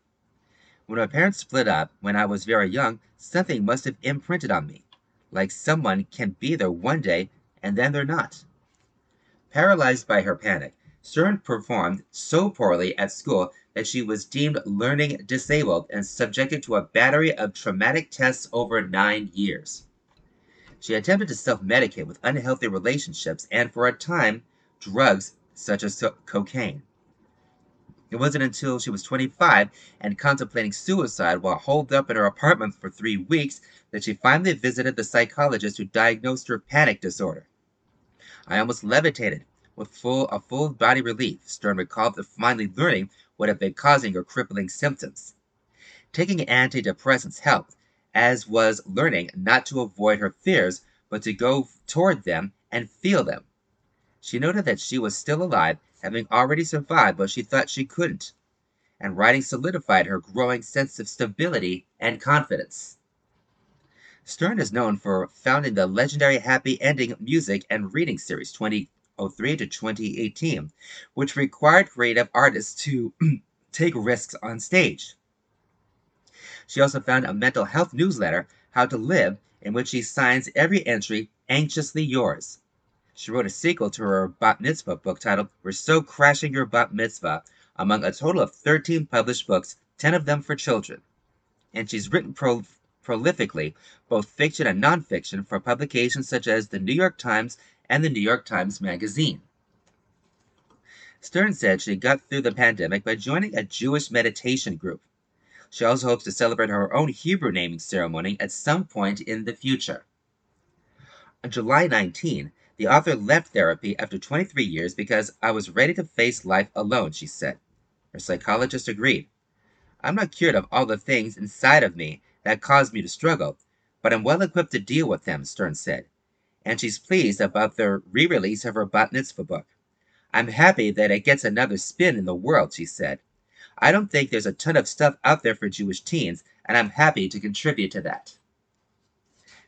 When my parents split up when I was very young, something must have imprinted on me, like someone can be there one day and then they're not. Paralyzed by her panic, Stern performed so poorly at school that she was deemed learning disabled and subjected to a battery of traumatic tests over nine years. She attempted to self medicate with unhealthy relationships and, for a time, drugs such as cocaine. It wasn't until she was 25 and contemplating suicide while holed up in her apartment for three weeks that she finally visited the psychologist who diagnosed her panic disorder. I almost levitated with full a full body relief, Stern recalled finally learning what had been causing her crippling symptoms. Taking antidepressants helped, as was learning not to avoid her fears, but to go toward them and feel them. She noted that she was still alive, having already survived what she thought she couldn't, and writing solidified her growing sense of stability and confidence. Stern is known for founding the legendary Happy Ending music and reading series 2003 to 2018, which required creative artists to take risks on stage. She also found a mental health newsletter, How to Live, in which she signs every entry anxiously yours. She wrote a sequel to her bat mitzvah book titled We're So Crashing Your Bat Mitzvah, among a total of 13 published books, 10 of them for children. And she's written pro- prolifically, both fiction and nonfiction, for publications such as the New York Times and the New York Times Magazine. Stern said she got through the pandemic by joining a Jewish meditation group. She also hopes to celebrate her own Hebrew naming ceremony at some point in the future. On July 19, the author left therapy after 23 years because I was ready to face life alone, she said. Her psychologist agreed. I'm not cured of all the things inside of me that caused me to struggle, but I'm well equipped to deal with them, Stern said. And she's pleased about the re release of her Bat Mitzvah book. I'm happy that it gets another spin in the world, she said. I don't think there's a ton of stuff out there for Jewish teens, and I'm happy to contribute to that.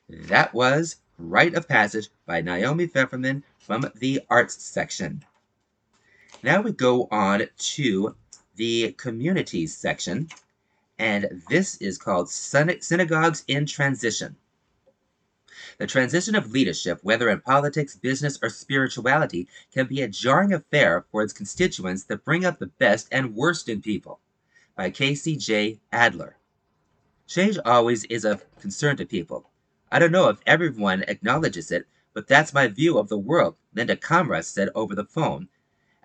That was Rite of Passage by Naomi Pfefferman from the Arts section. Now we go on to the Communities section, and this is called Synagogues in Transition. The transition of leadership, whether in politics, business, or spirituality, can be a jarring affair for its constituents that bring out the best and worst in people. By Casey J. Adler. Change always is of concern to people. I don't know if everyone acknowledges it, but that's my view of the world, Linda Kamra said over the phone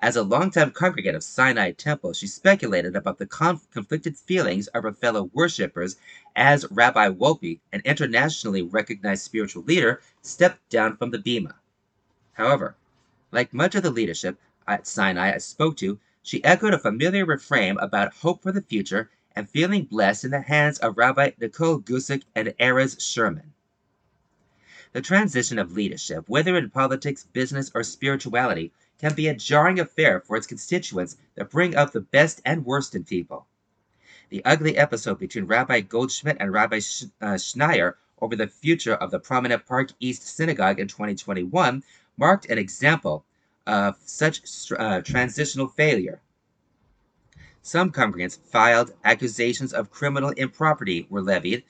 as a longtime congregant of Sinai Temple, she speculated about the conf- conflicted feelings of her fellow worshippers as Rabbi Wolpe, an internationally recognized spiritual leader, stepped down from the Bema. However, like much of the leadership at Sinai I spoke to, she echoed a familiar refrain about hope for the future and feeling blessed in the hands of Rabbi Nicole Guzik and Erez Sherman. The transition of leadership, whether in politics, business, or spirituality, can be a jarring affair for its constituents that bring out the best and worst in people. The ugly episode between Rabbi Goldschmidt and Rabbi uh, Schneier over the future of the prominent Park East Synagogue in 2021 marked an example of such uh, transitional failure. Some congregants filed accusations of criminal impropriety were levied.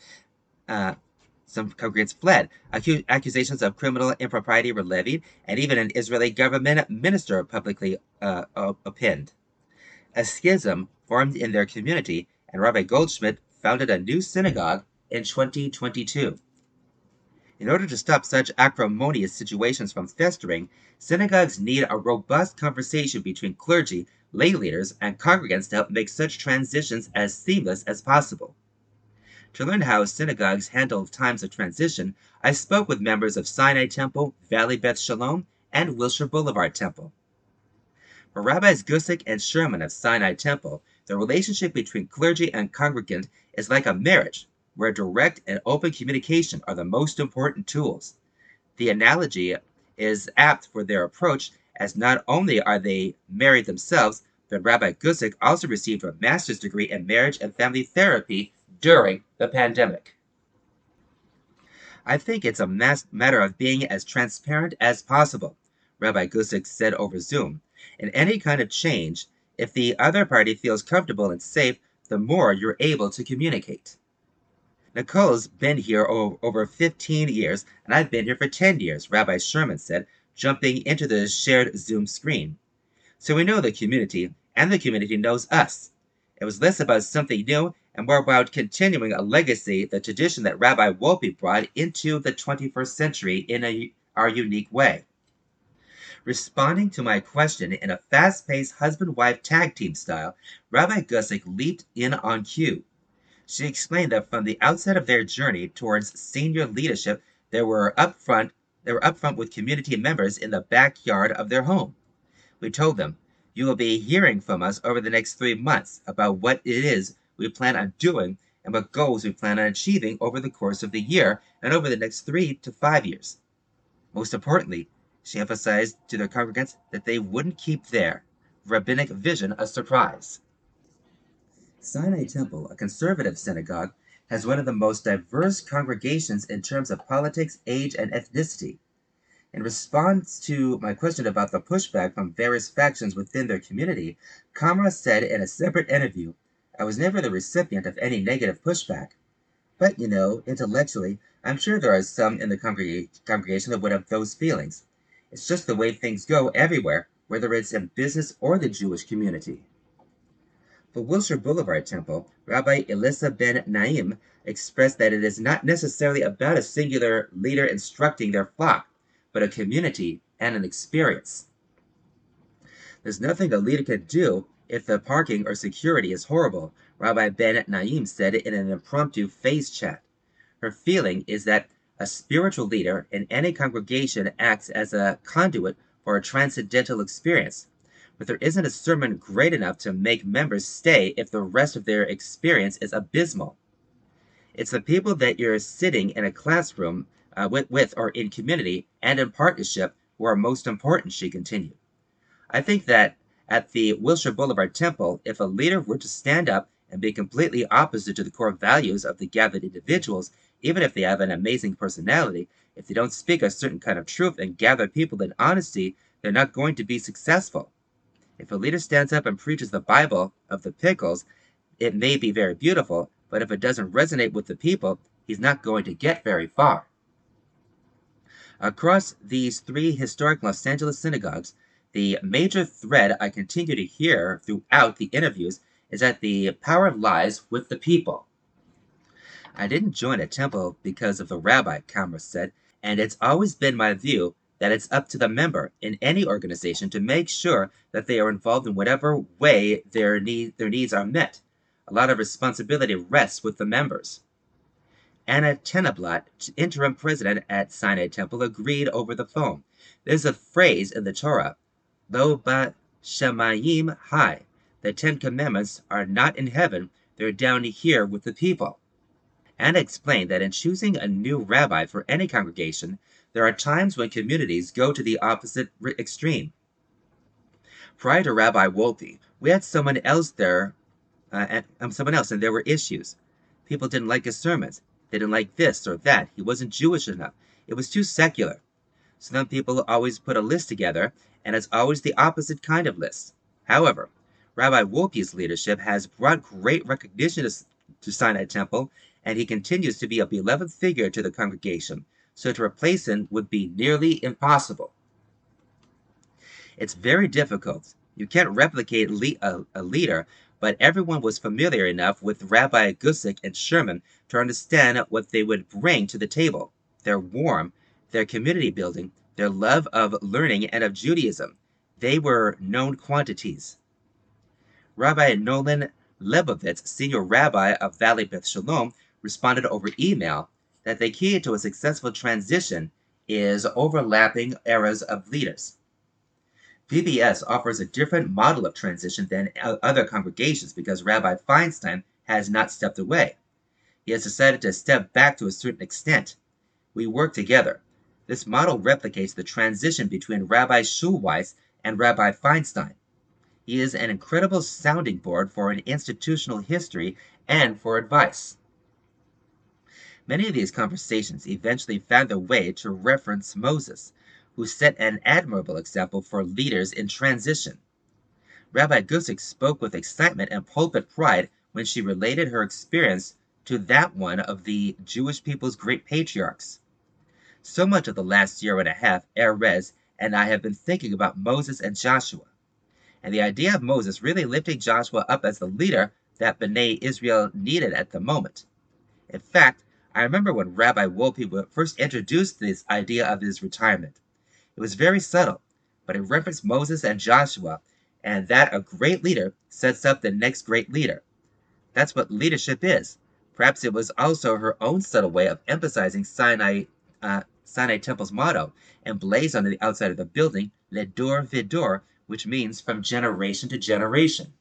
Uh, some congregants fled. Accu- accusations of criminal impropriety were levied, and even an Israeli government minister publicly uh, opined. A schism formed in their community, and Rabbi Goldschmidt founded a new synagogue in 2022. In order to stop such acrimonious situations from festering, synagogues need a robust conversation between clergy, lay leaders, and congregants to help make such transitions as seamless as possible. To learn how synagogues handle times of transition, I spoke with members of Sinai Temple, Valley Beth Shalom, and Wilshire Boulevard Temple. For Rabbis Guzik and Sherman of Sinai Temple, the relationship between clergy and congregant is like a marriage, where direct and open communication are the most important tools. The analogy is apt for their approach, as not only are they married themselves, but Rabbi Guzik also received a master's degree in marriage and family therapy during the pandemic. I think it's a matter of being as transparent as possible, Rabbi Guzik said over Zoom. In any kind of change, if the other party feels comfortable and safe, the more you're able to communicate. Nicole's been here over 15 years, and I've been here for 10 years, Rabbi Sherman said, jumping into the shared Zoom screen. So we know the community, and the community knows us. It was less about something new and more about continuing a legacy, the tradition that Rabbi Wolpe brought into the 21st century in a, our unique way. Responding to my question in a fast paced husband wife tag team style, Rabbi Guzik leaped in on cue. She explained that from the outset of their journey towards senior leadership, they were upfront they were upfront with community members in the backyard of their home. We told them, you will be hearing from us over the next three months about what it is we plan on doing and what goals we plan on achieving over the course of the year and over the next three to five years. Most importantly, she emphasized to their congregants that they wouldn't keep their rabbinic vision a surprise. Sinai Temple, a conservative synagogue, has one of the most diverse congregations in terms of politics, age, and ethnicity. In response to my question about the pushback from various factions within their community, Kamra said in a separate interview I was never the recipient of any negative pushback. But, you know, intellectually, I'm sure there are some in the congregation that would have those feelings. It's just the way things go everywhere, whether it's in business or the Jewish community. For Wilshire Boulevard Temple, Rabbi Elissa ben Naim expressed that it is not necessarily about a singular leader instructing their flock, but a community and an experience. There's nothing a leader can do if the parking or security is horrible, Rabbi Ben Naim said in an impromptu face chat. Her feeling is that a spiritual leader in any congregation acts as a conduit for a transcendental experience, but there isn't a sermon great enough to make members stay if the rest of their experience is abysmal. It's the people that you're sitting in a classroom uh, with, with or in community and in partnership who are most important, she continued. I think that at the Wilshire Boulevard Temple, if a leader were to stand up and be completely opposite to the core values of the gathered individuals, even if they have an amazing personality, if they don't speak a certain kind of truth and gather people in honesty, they're not going to be successful. If a leader stands up and preaches the Bible of the pickles, it may be very beautiful, but if it doesn't resonate with the people, he's not going to get very far. Across these three historic Los Angeles synagogues, the major thread I continue to hear throughout the interviews is that the power lies with the people. I didn't join a temple because of the rabbi, Kamra said, and it's always been my view that it's up to the member in any organization to make sure that they are involved in whatever way their, need, their needs are met. A lot of responsibility rests with the members. Anna Tenablat, interim president at Sinai Temple, agreed over the phone. There's a phrase in the Torah Lo ba shemayim high. The Ten Commandments are not in heaven, they're down here with the people. Anna explained that in choosing a new rabbi for any congregation, there are times when communities go to the opposite extreme. Prior to Rabbi Wolpe, we had someone else there uh, and um, someone else, and there were issues. People didn't like his sermons. They didn't like this or that. He wasn't Jewish enough. It was too secular. So then people always put a list together, and it's always the opposite kind of list. However, Rabbi Wolpe's leadership has brought great recognition to, to Sinai Temple, and he continues to be a beloved figure to the congregation, so to replace him would be nearly impossible. It's very difficult. You can't replicate a, a leader, but everyone was familiar enough with Rabbi Guzik and Sherman to understand what they would bring to the table. Their warm, their community building, their love of learning and of Judaism. They were known quantities. Rabbi Nolan Lebovits, senior rabbi of Valley Beth Shalom, responded over email that the key to a successful transition is overlapping eras of leaders. VBS offers a different model of transition than other congregations because Rabbi Feinstein has not stepped away. He has decided to step back to a certain extent. We work together. This model replicates the transition between Rabbi Schulweis and Rabbi Feinstein. He is an incredible sounding board for an institutional history and for advice. Many of these conversations eventually found their way to reference Moses, who set an admirable example for leaders in transition. Rabbi Guzik spoke with excitement and pulpit pride when she related her experience to that one of the Jewish people's great patriarchs. So much of the last year and a half, Erez and I have been thinking about Moses and Joshua. And the idea of Moses really lifting Joshua up as the leader that B'nai Israel needed at the moment. In fact, I remember when Rabbi Wolpe first introduced this idea of his retirement. It was very subtle, but it referenced Moses and Joshua, and that a great leader sets up the next great leader. That's what leadership is. Perhaps it was also her own subtle way of emphasizing Sinai uh, Sinai Temple's motto, emblazoned on the outside of the building, Ledor Vidor, which means from generation to generation.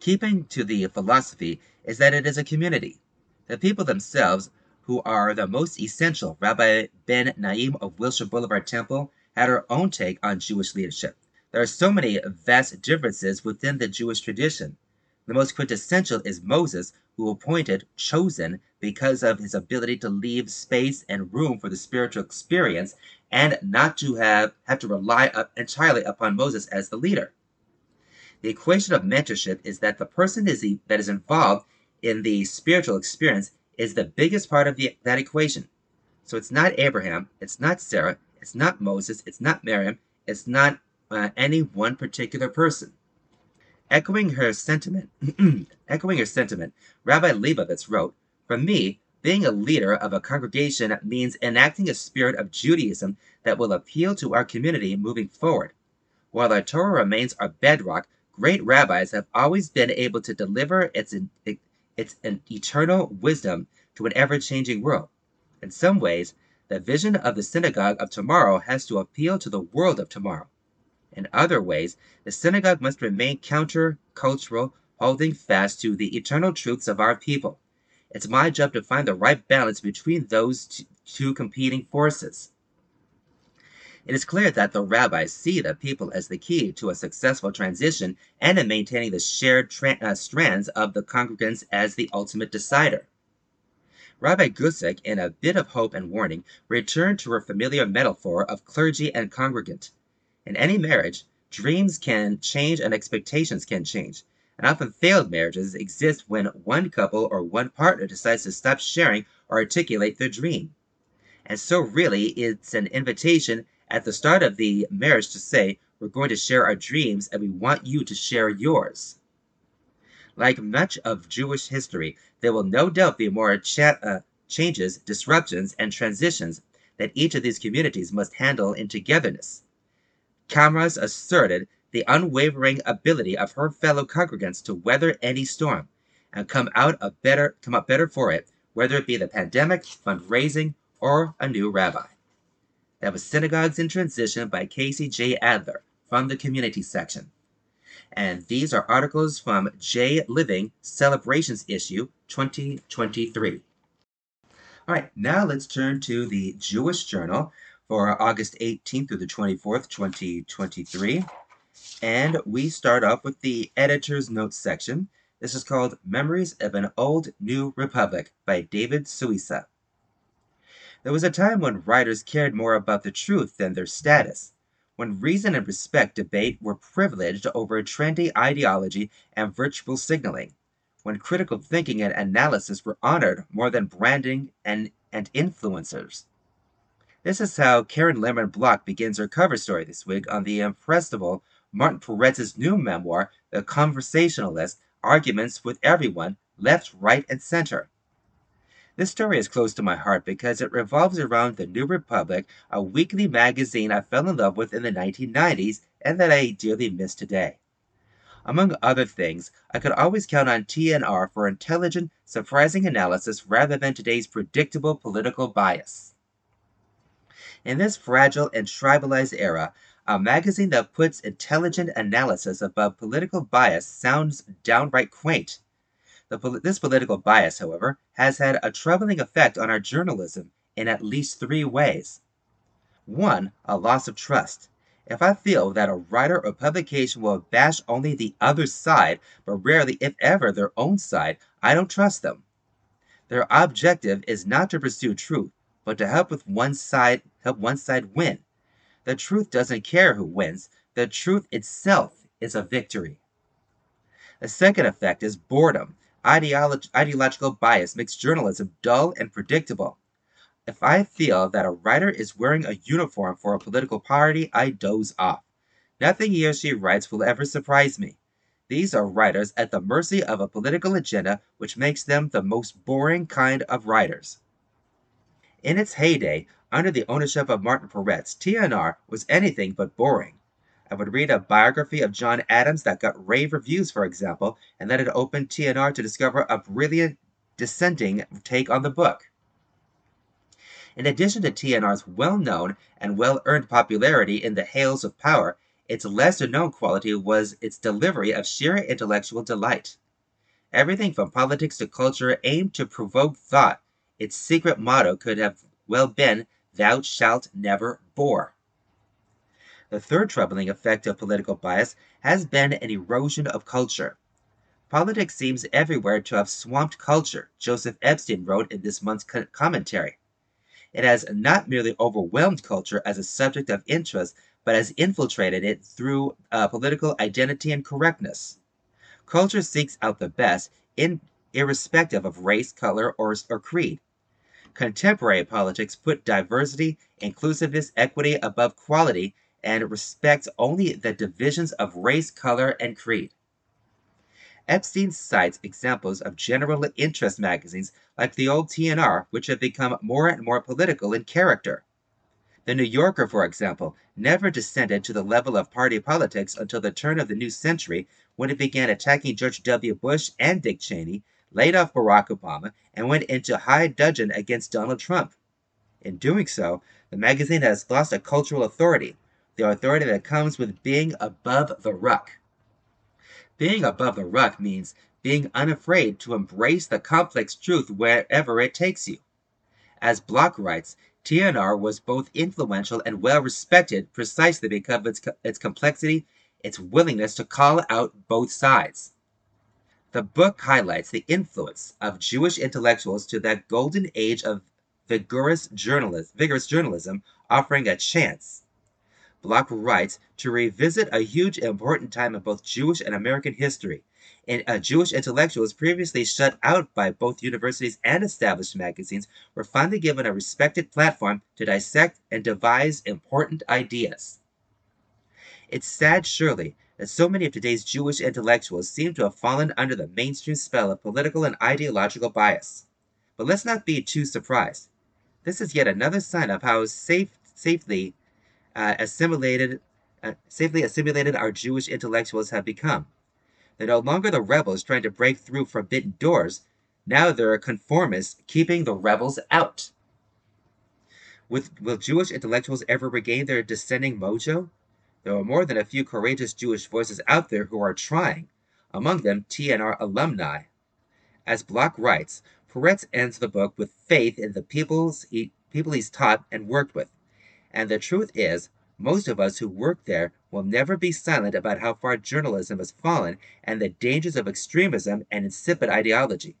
Keeping to the philosophy is that it is a community. The people themselves, who are the most essential, Rabbi Ben Naim of Wilshire Boulevard Temple, had her own take on Jewish leadership. There are so many vast differences within the Jewish tradition. The most quintessential is Moses, who appointed, chosen, because of his ability to leave space and room for the spiritual experience and not to have, have to rely entirely upon Moses as the leader. The equation of mentorship is that the person is the, that is involved in the spiritual experience is the biggest part of the, that equation. So it's not Abraham, it's not Sarah, it's not Moses, it's not Miriam, it's not uh, any one particular person. Echoing her sentiment, echoing her sentiment, Rabbi Lebovits wrote, "For me, being a leader of a congregation means enacting a spirit of Judaism that will appeal to our community moving forward. While our Torah remains our bedrock, great rabbis have always been able to deliver its, its eternal wisdom to an ever-changing world. In some ways, the vision of the synagogue of tomorrow has to appeal to the world of tomorrow. In other ways, the synagogue must remain counter-cultural, holding fast to the eternal truths of our people. It's my job to find the right balance between those two competing forces. It is clear that the rabbis see the people as the key to a successful transition and in maintaining the shared uh, strands of the congregants as the ultimate decider. Rabbi Guzik, in A Bit of Hope and Warning, returned to her familiar metaphor of clergy and congregant. In any marriage, dreams can change and expectations can change. And often failed marriages exist when one couple or one partner decides to stop sharing or articulate their dream. And so, really, it's an invitation at the start of the marriage to say, We're going to share our dreams and we want you to share yours. Like much of Jewish history, there will no doubt be more chat, uh, changes, disruptions, and transitions that each of these communities must handle in togetherness. Kamras asserted the unwavering ability of her fellow congregants to weather any storm and come out a better come up better for it, whether it be the pandemic, fundraising, or a new rabbi. That was Synagogues in Transition by Casey J. Adler from the community section. And these are articles from J Living Celebrations issue 2023. All right, now let's turn to the Jewish Journal for August 18th through the 24th, 2023. And we start off with the editor's notes section. This is called Memories of an Old New Republic by David Suissa. There was a time when writers cared more about the truth than their status, when reason and respect debate were privileged over trendy ideology and virtual signaling, when critical thinking and analysis were honored more than branding and, and influencers. This is how Karen Lehrman Bloch begins her cover story this week on the impressible Martin Peretz's new memoir, The Conversationalist Arguments with Everyone, Left, Right, and Center. This story is close to my heart because it revolves around the New Republic, a weekly magazine I fell in love with in the 1990s and that I dearly miss today. Among other things, I could always count on TNR for intelligent, surprising analysis rather than today's predictable political bias. In this fragile and tribalized era, a magazine that puts intelligent analysis above political bias sounds downright quaint. The, this political bias, however, has had a troubling effect on our journalism in at least three ways. One, a loss of trust. If I feel that a writer or publication will bash only the other side, but rarely, if ever, their own side, I don't trust them. Their objective is not to pursue truth, but to help with one side help one side win. The truth doesn't care who wins, the truth itself is a victory. The second effect is boredom. Ideolog- ideological bias makes journalism dull and predictable. If I feel that a writer is wearing a uniform for a political party, I doze off. Nothing he or she writes will ever surprise me. These are writers at the mercy of a political agenda, which makes them the most boring kind of writers. In its heyday, under the ownership of Martin Peretz, TNR was anything but boring. I would read a biography of John Adams that got rave reviews, for example, and that had opened TNR to discover a brilliant dissenting take on the book. In addition to TNR's well known and well earned popularity in the hails of power, its lesser known quality was its delivery of sheer intellectual delight. Everything from politics to culture aimed to provoke thought. Its secret motto could have well been thou shalt never bore. The third troubling effect of political bias has been an erosion of culture. Politics seems everywhere to have swamped culture, Joseph Epstein wrote in this month's commentary. It has not merely overwhelmed culture as a subject of interest, but has infiltrated it through uh, political identity and correctness. Culture seeks out the best, in, irrespective of race, color, or, or creed. Contemporary politics put diversity, inclusiveness, equity above quality and respects only the divisions of race, color, and creed. Epstein cites examples of general interest magazines like the old TNR, which have become more and more political in character. The New Yorker, for example, never descended to the level of party politics until the turn of the new century when it began attacking George W. Bush and Dick Cheney laid off Barack Obama, and went into high dudgeon against Donald Trump. In doing so, the magazine has lost a cultural authority, the authority that comes with being above the ruck. Being above the ruck means being unafraid to embrace the complex truth wherever it takes you. As Bloch writes, TNR was both influential and well respected precisely because of its, its complexity, its willingness to call out both sides. The book highlights the influence of Jewish intellectuals to that golden age of vigorous, vigorous journalism, offering a chance. Bloch writes to revisit a huge important time in both Jewish and American history. And uh, Jewish intellectuals previously shut out by both universities and established magazines were finally given a respected platform to dissect and devise important ideas. It's sad, surely, that so many of today's Jewish intellectuals seem to have fallen under the mainstream spell of political and ideological bias. But let's not be too surprised. This is yet another sign of how safe, safely uh, assimilated, uh, safely assimilated our Jewish intellectuals have become. They're no longer the rebels trying to break through forbidden doors. Now they're conformists keeping the rebels out. With, will Jewish intellectuals ever regain their dissenting mojo? There are more than a few courageous Jewish voices out there who are trying, among them TNR alumni. As Bloch writes, Peretz ends the book with faith in the peoples he, people he's taught and worked with. And the truth is, most of us who work there will never be silent about how far journalism has fallen and the dangers of extremism and insipid ideology.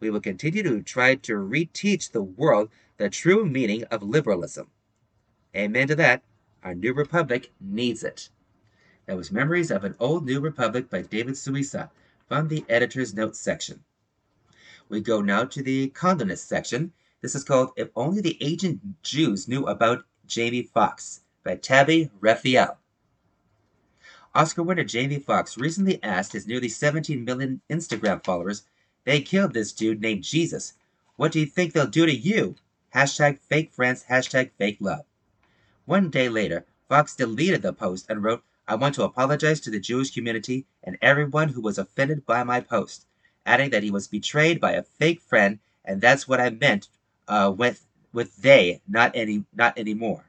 We will continue to try to reteach the world the true meaning of liberalism. Amen to that. Our new republic needs it. That was Memories of an Old New Republic by David Suissa from the editor's notes section. We go now to the columnist section. This is called If Only the Ancient Jews Knew About Jamie Foxx by Tabby Refael. Oscar winner Jamie Foxx recently asked his nearly 17 million Instagram followers, they killed this dude named Jesus. What do you think they'll do to you? Hashtag fake friends, hashtag fake love. One day later, Foxx deleted the post and wrote, I want to apologize to the Jewish community and everyone who was offended by my post, adding that he was betrayed by a fake friend, and that's what I meant uh, with with they, not any not anymore.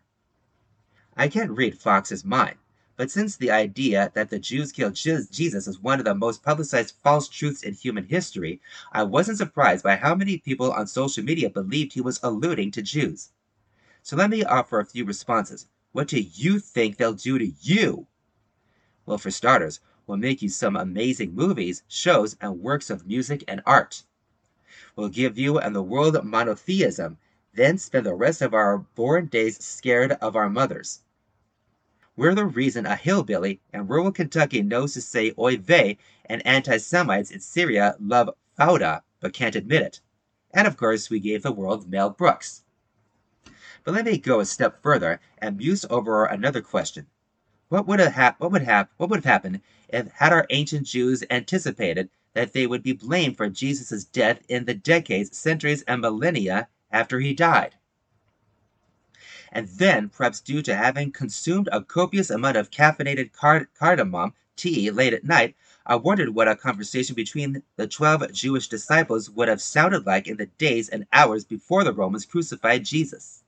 I can't read Foxx's mind. But since the idea that the Jews killed Jesus is one of the most publicized false truths in human history, I wasn't surprised by how many people on social media believed he was alluding to Jews. So let me offer a few responses. What do you think they'll do to you? Well, for starters, we'll make you some amazing movies, shows, and works of music and art. We'll give you and the world monotheism, then spend the rest of our born days scared of our mothers. We're the reason a hillbilly in rural Kentucky knows to say oy vey, and anti Semites in Syria love Fauda but can't admit it. And of course, we gave the world Mel Brooks. But let me go a step further and muse over another question. What would what would what would have happened if had our ancient Jews anticipated that they would be blamed for Jesus' death in the decades, centuries, and millennia after he died? and then, perhaps due to having consumed a copious amount of caffeinated card- cardamom tea late at night, I wondered what a conversation between the twelve Jewish disciples would have sounded like in the days and hours before the Romans crucified Jesus.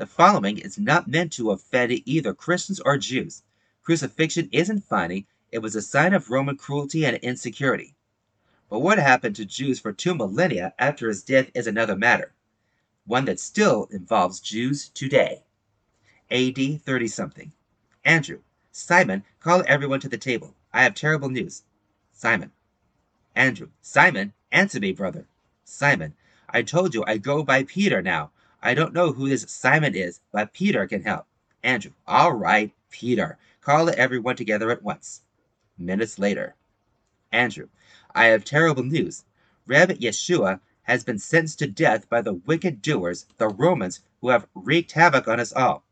The following is not meant to offend either Christians or Jews. Crucifixion isn't funny, it was a sign of Roman cruelty and insecurity. But what happened to Jews for two millennia after his death is another matter one that still involves Jews today. AD 30 something. Andrew, Simon, call everyone to the table. I have terrible news. Simon. Andrew, Simon, answer me, brother. Simon, I told you I go by Peter now. I don't know who this Simon is, but Peter can help. Andrew, all right, Peter. Call everyone together at once. Minutes later. Andrew, I have terrible news. Reb Yeshua has been sentenced to death by the wicked doers, the Romans, who have wreaked havoc on us all.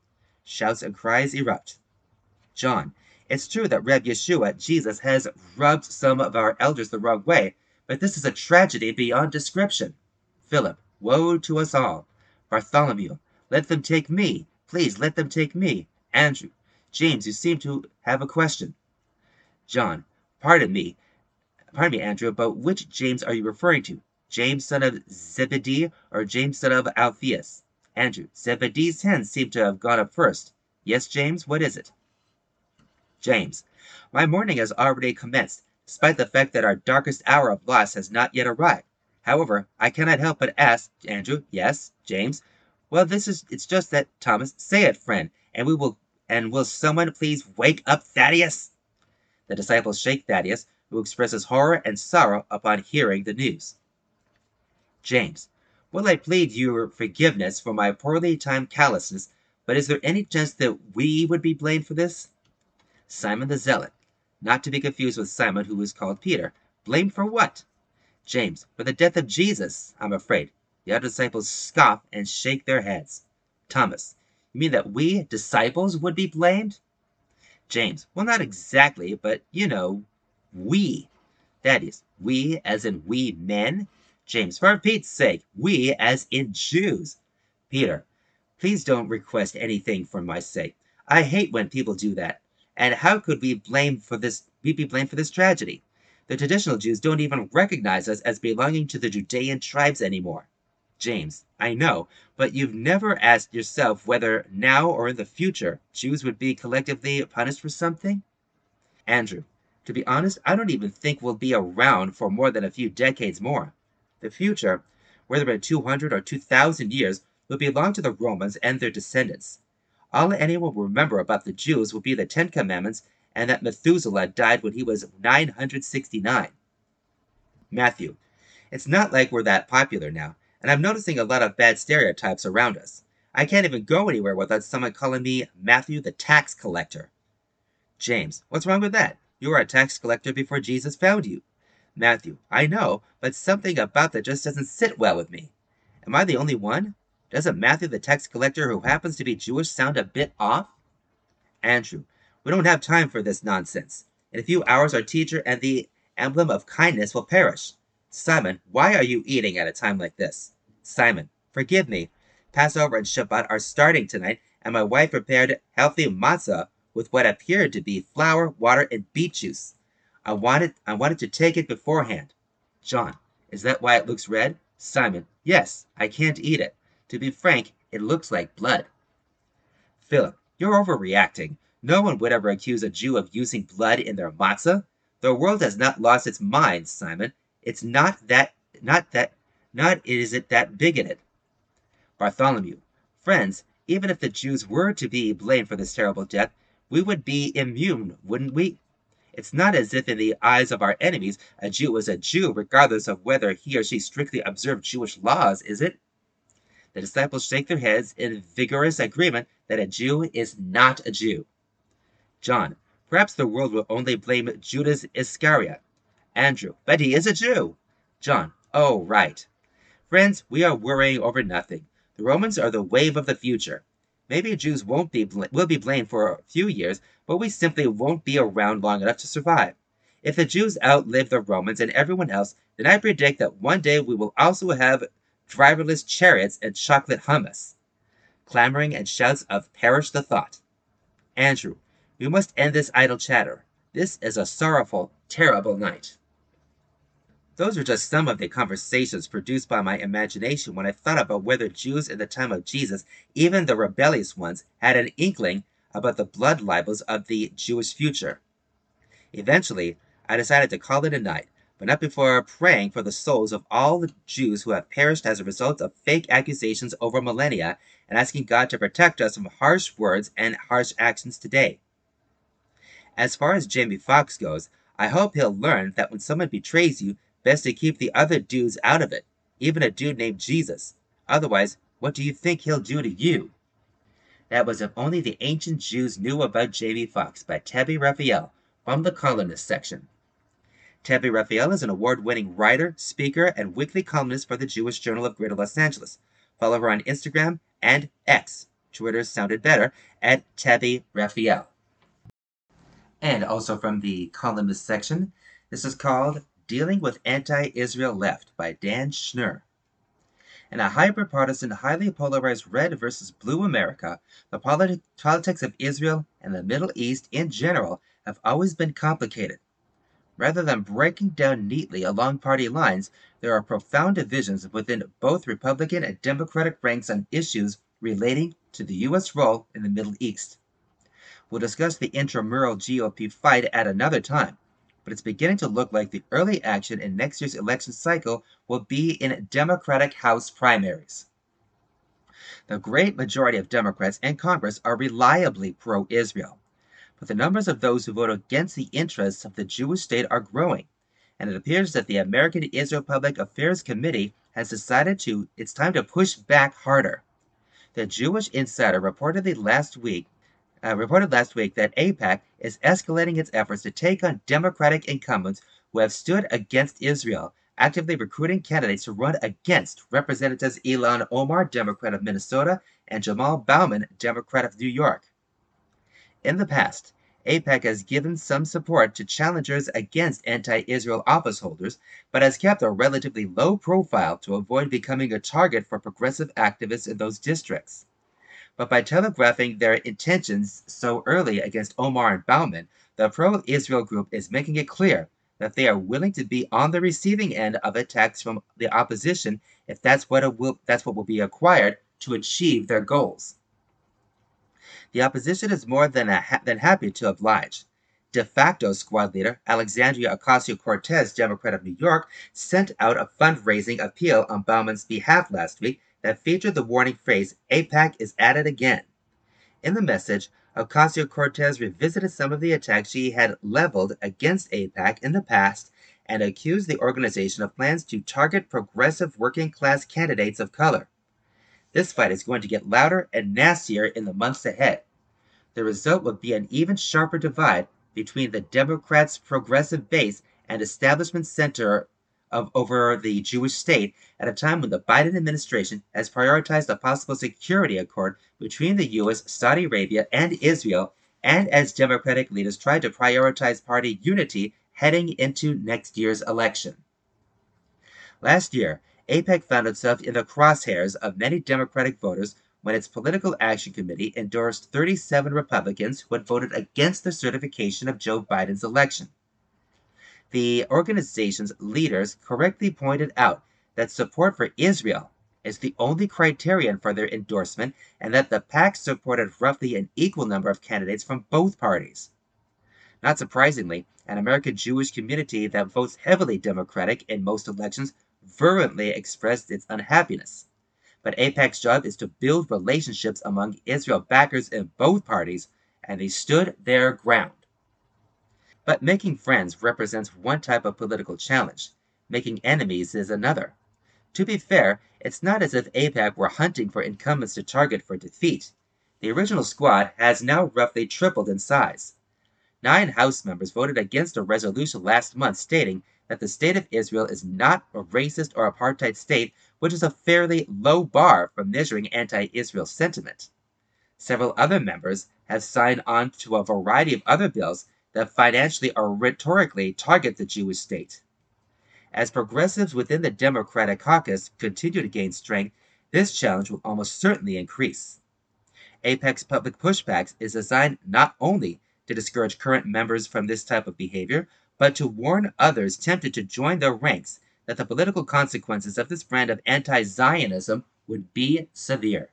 Shouts and cries erupt. John, it's true that Reb Yeshua, Jesus, has rubbed some of our elders the wrong way, but this is a tragedy beyond description. Philip, woe to us all. Bartholomew, let them take me. Please let them take me. Andrew, James, you seem to have a question. John, pardon me. Pardon me, Andrew, but which James are you referring to? James son of Zebedee or James son of Alphaeus? Andrew, Zebedee's hens seem to have gone up first. Yes, James, what is it? James, my morning has already commenced, despite the fact that our darkest hour of loss has not yet arrived. However, I cannot help but ask, Andrew, yes, James. Well, this is it's just that, Thomas, say it, friend, and we will and will someone please wake up Thaddeus? The disciples shake Thaddeus, who expresses horror and sorrow upon hearing the news. James, Will I plead your forgiveness for my poorly timed callousness, but is there any chance that we would be blamed for this? Simon the Zealot, not to be confused with Simon who was called Peter. Blamed for what? James, for the death of Jesus, I'm afraid. The other disciples scoff and shake their heads. Thomas, you mean that we, disciples, would be blamed? James, well, not exactly, but you know, we. That is, we as in we men? James, for Pete's sake, we as in Jews. Peter, please don't request anything for my sake. I hate when people do that. And how could we blame for this we be blamed for this tragedy? The traditional Jews don't even recognize us as belonging to the Judean tribes anymore. James, I know, but you've never asked yourself whether now or in the future Jews would be collectively punished for something? Andrew, to be honest, I don't even think we'll be around for more than a few decades more. The future, whether in 200 or 2,000 years, will belong to the Romans and their descendants. All anyone will remember about the Jews will be the Ten Commandments and that Methuselah died when he was 969. Matthew, it's not like we're that popular now, and I'm noticing a lot of bad stereotypes around us. I can't even go anywhere without someone calling me Matthew the tax collector. James, what's wrong with that? You were a tax collector before Jesus found you. Matthew, I know, but something about that just doesn't sit well with me. Am I the only one? Doesn't Matthew the tax collector who happens to be Jewish sound a bit off? Andrew, we don't have time for this nonsense. In a few hours, our teacher and the emblem of kindness will perish. Simon, why are you eating at a time like this? Simon, forgive me. Passover and Shabbat are starting tonight, and my wife prepared healthy matzah with what appeared to be flour, water, and beet juice. I wanted I wanted to take it beforehand. John, is that why it looks red? Simon, yes, I can't eat it. To be frank, it looks like blood. Philip, you're overreacting. No one would ever accuse a Jew of using blood in their matzah. The world has not lost its mind, Simon. It's not that, not that, not is it that bigoted. Bartholomew, friends, even if the Jews were to be blamed for this terrible death, we would be immune, wouldn't we? It's not as if in the eyes of our enemies a Jew was a Jew regardless of whether he or she strictly observed Jewish laws, is it? The disciples shake their heads in vigorous agreement that a Jew is not a Jew. John, perhaps the world will only blame Judas Iscariot. Andrew, but he is a Jew. John, oh, right. Friends, we are worrying over nothing. The Romans are the wave of the future. Maybe Jews won't be bl- will be blamed for a few years, but we simply won't be around long enough to survive. If the Jews outlive the Romans and everyone else, then I predict that one day we will also have driverless chariots and chocolate hummus. Clamoring and shouts of perish the thought. Andrew, we must end this idle chatter. This is a sorrowful, terrible night. Those are just some of the conversations produced by my imagination when I thought about whether Jews in the time of Jesus, even the rebellious ones, had an inkling about the blood libels of the Jewish future. Eventually, I decided to call it a night, but not before praying for the souls of all the Jews who have perished as a result of fake accusations over millennia and asking God to protect us from harsh words and harsh actions today. As far as Jamie Foxx goes, I hope he'll learn that when someone betrays you, best to keep the other dudes out of it, even a dude named Jesus. Otherwise, what do you think he'll do to you? That was If Only the Ancient Jews Knew About Jamie Foxx by Tabby Refael from the columnist section. Tabby Refael is an award winning writer, speaker, and weekly columnist for the Jewish Journal of Greater Los Angeles. Follow her on Instagram and X. Twitter sounded better at Tabby Refael and also from the columnist section. This is called Dealing with Anti Israel Left by Dan Schnur. In a hyper partisan, highly polarized red versus blue America, the politi- politics of Israel and the Middle East in general have always been complicated. Rather than breaking down neatly along party lines, there are profound divisions within both Republican and Democratic ranks on issues relating to the U.S. role in the Middle East. We'll discuss the intramural GOP fight at another time, but it's beginning to look like the early action in next year's election cycle will be in Democratic House primaries. The great majority of Democrats in Congress are reliably pro Israel, but the numbers of those who vote against the interests of the Jewish state are growing, and it appears that the American Israel Public Affairs Committee has decided to it's time to push back harder. The Jewish Insider reportedly last week uh, reported last week that AIPAC is escalating its efforts to take on Democratic incumbents who have stood against Israel, actively recruiting candidates to run against Representatives Ilhan Omar, Democrat of Minnesota, and Jamaal Bowman, Democrat of New York. In the past, AIPAC has given some support to challengers against anti Israel office holders, but has kept a relatively low profile to avoid becoming a target for progressive activists in those districts. But by telegraphing their intentions so early against Omar and Bowman, the pro Israel group is making it clear that they are willing to be on the receiving end of attacks from the opposition if that's what, will, that's what will be acquired to achieve their goals. The opposition is more than, ha- than happy to oblige. De facto squad leader Alexandria Ocasio Cortez, Democrat of New York, sent out a fundraising appeal on Bowman's behalf last week that featured the warning phrase AIPAC is at it again. In the message, Ocasio Cortez revisited some of the attacks she had leveled against AIPAC in the past and accused the organization of plans to target progressive working class candidates of color. This fight is going to get louder and nastier in the months ahead. The result would be an even sharper divide between the Democrats' progressive base and establishment center of over the Jewish state at a time when the Biden administration has prioritized a possible security accord between the U.S., Saudi Arabia, and Israel, and as Democratic leaders try to prioritize party unity heading into next year's election. Last year, AIPAC found itself in the crosshairs of many Democratic voters when its Political Action Committee endorsed 37 Republicans who had voted against the certification of Joe Biden's election. The organization's leaders correctly pointed out that support for Israel is the only criterion for their endorsement and that the PAC supported roughly an equal number of candidates from both parties. Not surprisingly, an American Jewish community that votes heavily Democratic in most elections virulently expressed its unhappiness. But AIPAC's job is to build relationships among Israel backers in both parties, and they stood their ground. But making friends represents one type of political challenge. Making enemies is another. To be fair, it's not as if AIPAC were hunting for incumbents to target for defeat. The original squad has now roughly tripled in size. Nine House members voted against a resolution last month stating that the state of Israel is not a racist or apartheid state, which is a fairly low bar for measuring anti Israel sentiment. Several other members have signed on to a variety of other bills that financially or rhetorically target the Jewish state. As progressives within the Democratic caucus continue to gain strength, this challenge will almost certainly increase. AIPAC's public pushbacks is designed not only to discourage current members from this type of behavior, but to warn others tempted to join their ranks that the political consequences of this brand of anti Zionism would be severe.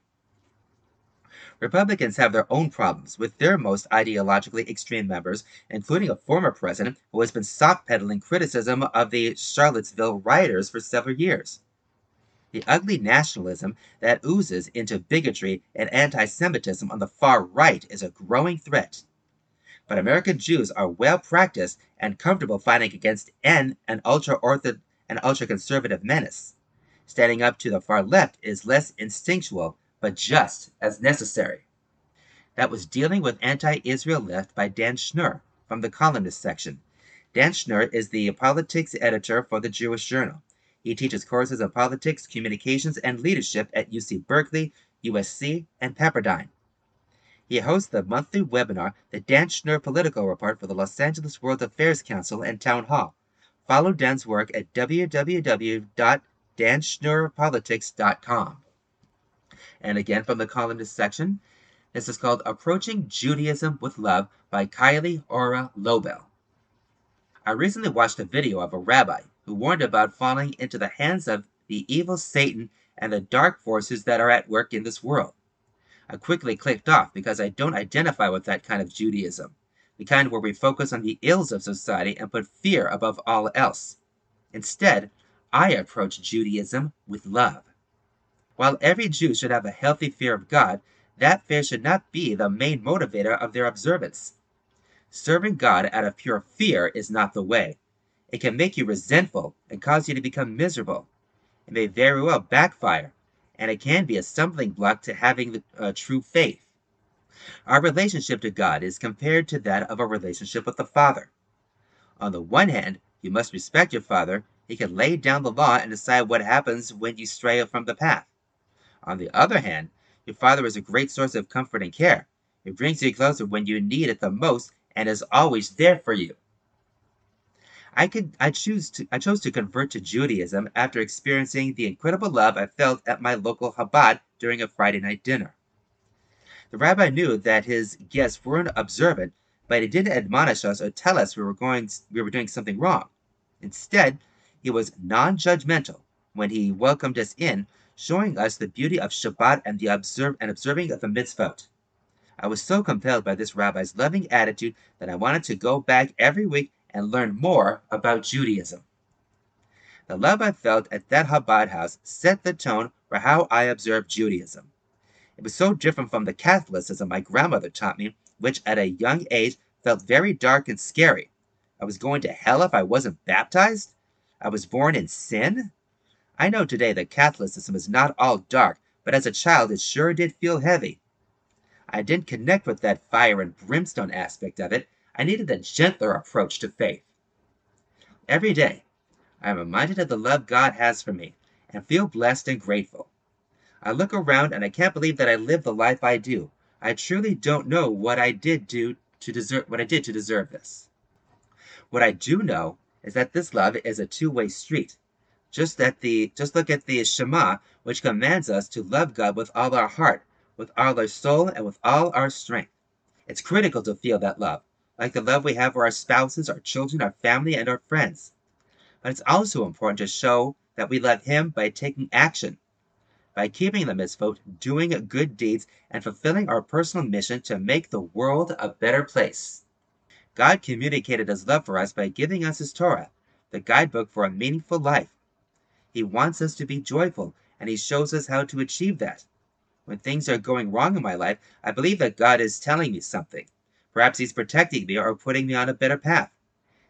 Republicans have their own problems with their most ideologically extreme members, including a former president who has been soft pedaling criticism of the Charlottesville rioters for several years. The ugly nationalism that oozes into bigotry and anti Semitism on the far right is a growing threat but American Jews are well practiced and comfortable fighting against an, an ultra orthodox and ultra conservative menace. Standing up to the far left is less instinctual, but just as necessary. That was Dealing with Anti Israel Left by Dan Schnur from the columnist section. Dan Schnur is the politics editor for the Jewish Journal. He teaches courses of politics, communications, and leadership at UC Berkeley, USC, and Pepperdine. He hosts the monthly webinar, the Dan Schnur Political Report for the Los Angeles World Affairs Council and Town Hall. Follow Dan's work at www.danschnurpolitics.com. And again from the columnist section, this is called Approaching Judaism with Love by Kylie Ora Lobel. I recently watched a video of a rabbi who warned about falling into the hands of the evil Satan and the dark forces that are at work in this world. I quickly clicked off because I don't identify with that kind of Judaism, the kind where we focus on the ills of society and put fear above all else. Instead, I approach Judaism with love. While every Jew should have a healthy fear of God, that fear should not be the main motivator of their observance. Serving God out of pure fear is not the way. It can make you resentful and cause you to become miserable. It may very well backfire and it can be a stumbling block to having the uh, true faith. Our relationship to God is compared to that of a relationship with the Father. On the one hand, you must respect your Father. He can lay down the law and decide what happens when you stray from the path. On the other hand, your Father is a great source of comfort and care. He brings you closer when you need it the most and is always there for you. I could I choose to I chose to convert to Judaism after experiencing the incredible love I felt at my local Chabad during a Friday night dinner. The rabbi knew that his guests weren't observant, but he didn't admonish us or tell us we were going we were doing something wrong. Instead, he was non-judgmental when he welcomed us in, showing us the beauty of Shabbat and the observe and observing of the mitzvot. I was so compelled by this rabbi's loving attitude that I wanted to go back every week and learn more about Judaism. The love I felt at that Chabad house set the tone for how I observed Judaism. It was so different from the Catholicism my grandmother taught me, which at a young age felt very dark and scary. I was going to hell if I wasn't baptized? I was born in sin? I know today that Catholicism is not all dark, but as a child it sure did feel heavy. I didn't connect with that fire and brimstone aspect of it. I needed a gentler approach to faith. Every day, I am reminded of the love God has for me and feel blessed and grateful. I look around and I can't believe that I live the life I do. I truly don't know what I did do to deserve what I did to deserve this. What I do know is that this love is a two-way street. Just that the just look at the Shema, which commands us to love God with all our heart, with all our soul, and with all our strength. It's critical to feel that love, like the love we have for our spouses, our children, our family, and our friends. But it's also important to show that we love Him by taking action, by keeping the mitzvot, doing good deeds, and fulfilling our personal mission to make the world a better place. God communicated His love for us by giving us His Torah, the guidebook for a meaningful life. He wants us to be joyful, and He shows us how to achieve that. When things are going wrong in my life, I believe that God is telling me something. Perhaps He's protecting me or putting me on a better path.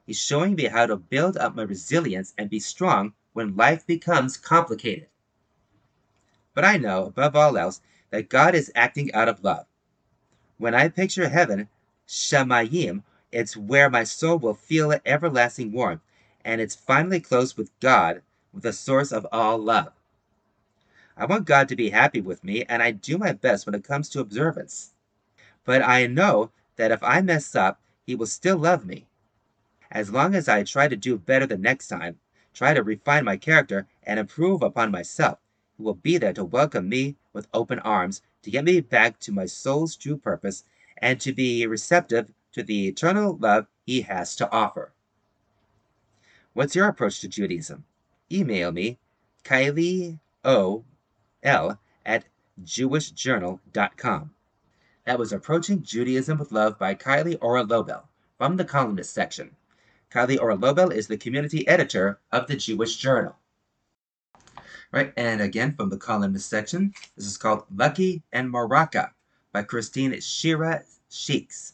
He's showing me how to build up my resilience and be strong when life becomes complicated. But I know, above all else, that God is acting out of love. When I picture heaven, Shamayim, it's where my soul will feel an everlasting warmth, and it's finally close with God, the source of all love. I want God to be happy with me, and I do my best when it comes to observance. But I know that if I mess up, He will still love me. As long as I try to do better the next time, try to refine my character, and improve upon myself, He will be there to welcome me with open arms, to get me back to my soul's true purpose, and to be receptive to the eternal love He has to offer. What's your approach to Judaism? Email me, Kylie O. L. at jewishjournal.com. That was Approaching Judaism with Love by Kylie Ora-Lobell from the columnist section. Kylie Ora-Lobell is the community editor of the Jewish Journal. Right, and again from the columnist section, this is called Lucky and Maraca by Christine Shira Sheiks.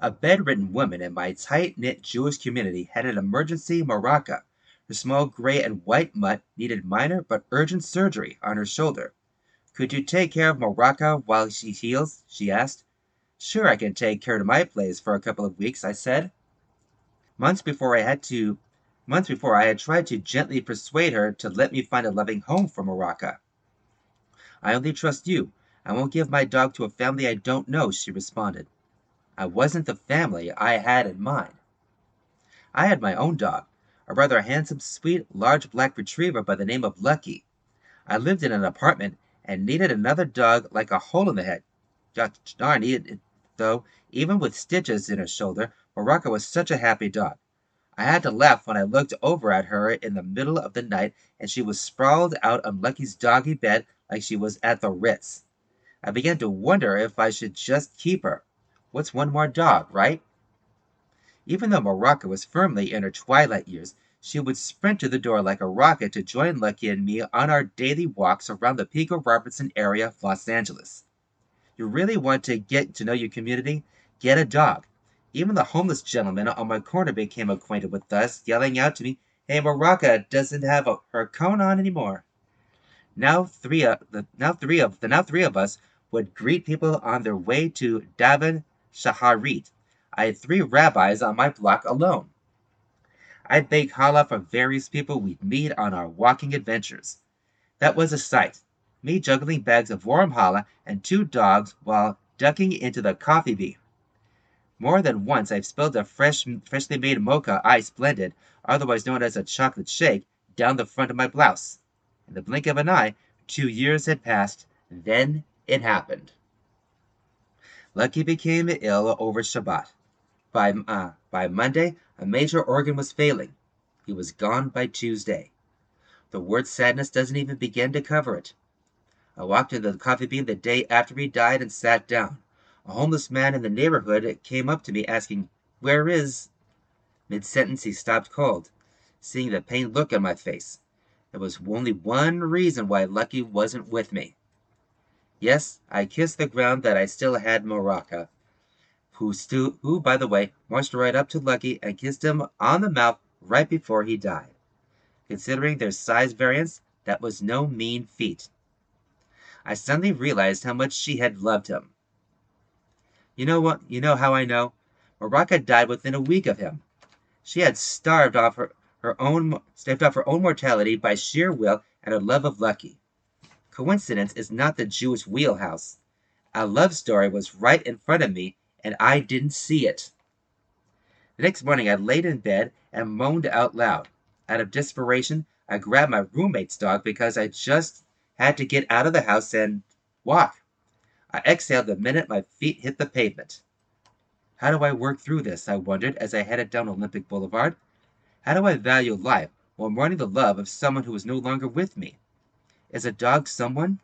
A bedridden woman in my tight knit Jewish community had an emergency maraca. Her small gray and white mutt needed minor but urgent surgery on her shoulder. Could you take care of Maraca while she heals? she asked. Sure, I can take her to my place for a couple of weeks, I said. Months before I had to months before I had tried to gently persuade her to let me find a loving home for Maraca. I only trust you. I won't give my dog to a family I don't know, she responded. I wasn't the family I had in mind. I had my own dog, a rather handsome, sweet, large black retriever by the name of Lucky. I lived in an apartment and needed another dog like a hole in the head. Gosh darn it, though, even with stitches in her shoulder, Maraca was such a happy dog. I had to laugh when I looked over at her in the middle of the night and she was sprawled out on Lucky's doggy bed like she was at the Ritz. I began to wonder if I should just keep her. What's one more dog, right? Even though Maraca was firmly in her twilight years, she would sprint to the door like a rocket to join Lucky and me on our daily walks around the Pico Robertson area of Los Angeles. You really want to get to know your community? Get a dog. Even the homeless gentleman on my corner became acquainted with us, yelling out to me, Hey, Maraca doesn't have a, her cone on anymore. Now three of the now three of the now three of us would greet people on their way to Daven Shaharit. I had three rabbis on my block alone. I'd bake challah for various people we'd meet on our walking adventures. That was a sight. Me juggling bags of warm challah and two dogs while ducking into the coffee bean. More than once I've spilled a fresh, freshly made mocha ice blended, otherwise known as a chocolate shake, down the front of my blouse. In the blink of an eye, two years had passed. Then it happened. Lucky became ill over Shabbat. By, uh, by Monday, a major organ was failing. He was gone by Tuesday. The word sadness doesn't even begin to cover it. I walked into the coffee bean the day after he died and sat down. A homeless man in the neighborhood came up to me asking, Where is. Mid sentence, he stopped cold, seeing the pained look on my face. There was only one reason why Lucky wasn't with me. Yes, I kissed the ground that I still had Moraka, who, stu- who, by the way, marched right up to Lucky and kissed him on the mouth right before he died. Considering their size variance, that was no mean feat. I suddenly realized how much she had loved him. You know what? You know how I know? Moraka died within a week of him. She had starved off her, her own staved off her own mortality by sheer will and her love of Lucky. Coincidence is not the Jewish wheelhouse. A love story was right in front of me, and I didn't see it. The next morning I laid in bed and moaned out loud. Out of desperation, I grabbed my roommate's dog because I just had to get out of the house and walk. I exhaled the minute my feet hit the pavement. How do I work through this? I wondered as I headed down Olympic Boulevard. How do I value life while mourning the love of someone who is no longer with me? Is a dog someone?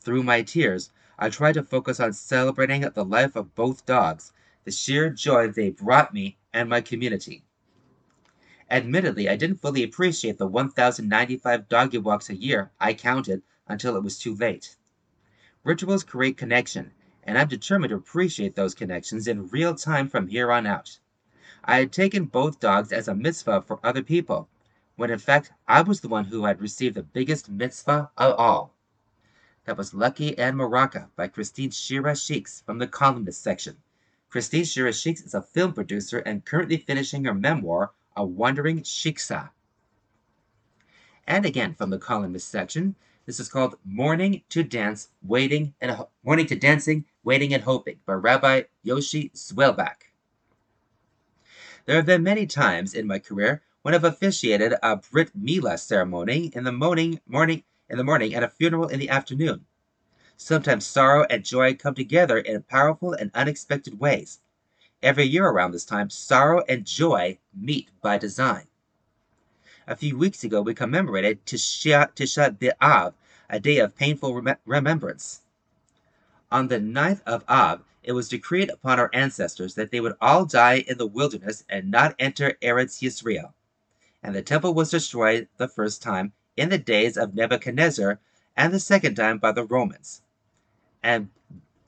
Through my tears, I tried to focus on celebrating the life of both dogs, the sheer joy they brought me and my community. Admittedly, I didn't fully appreciate the 1,095 doggy walks a year I counted until it was too late. Rituals create connection, and I'm determined to appreciate those connections in real time from here on out. I had taken both dogs as a mitzvah for other people, when in fact I was the one who had received the biggest mitzvah of all. That was Lucky and Moraka by Christine Shira Sheiks from the columnist section. Christine Shira Sheiks is a film producer and currently finishing her memoir, A Wandering Sheiksa. And again from the columnist section, this is called Morning to Dance, Waiting and Ho- Mourning to Dancing, Waiting and Hoping by Rabbi Yoshi Zweiback. There have been many times in my career when I've officiated a Brit Mila ceremony in the morning, morning in the morning and a funeral in the afternoon. Sometimes sorrow and joy come together in powerful and unexpected ways. Every year around this time, sorrow and joy meet by design. A few weeks ago, we commemorated Tisha, Tisha B'Av, a day of painful rem- remembrance. On the ninth of Av, it was decreed upon our ancestors that they would all die in the wilderness and not enter Eretz Yisrael and the temple was destroyed the first time in the days of Nebuchadnezzar, and the second time by the Romans. And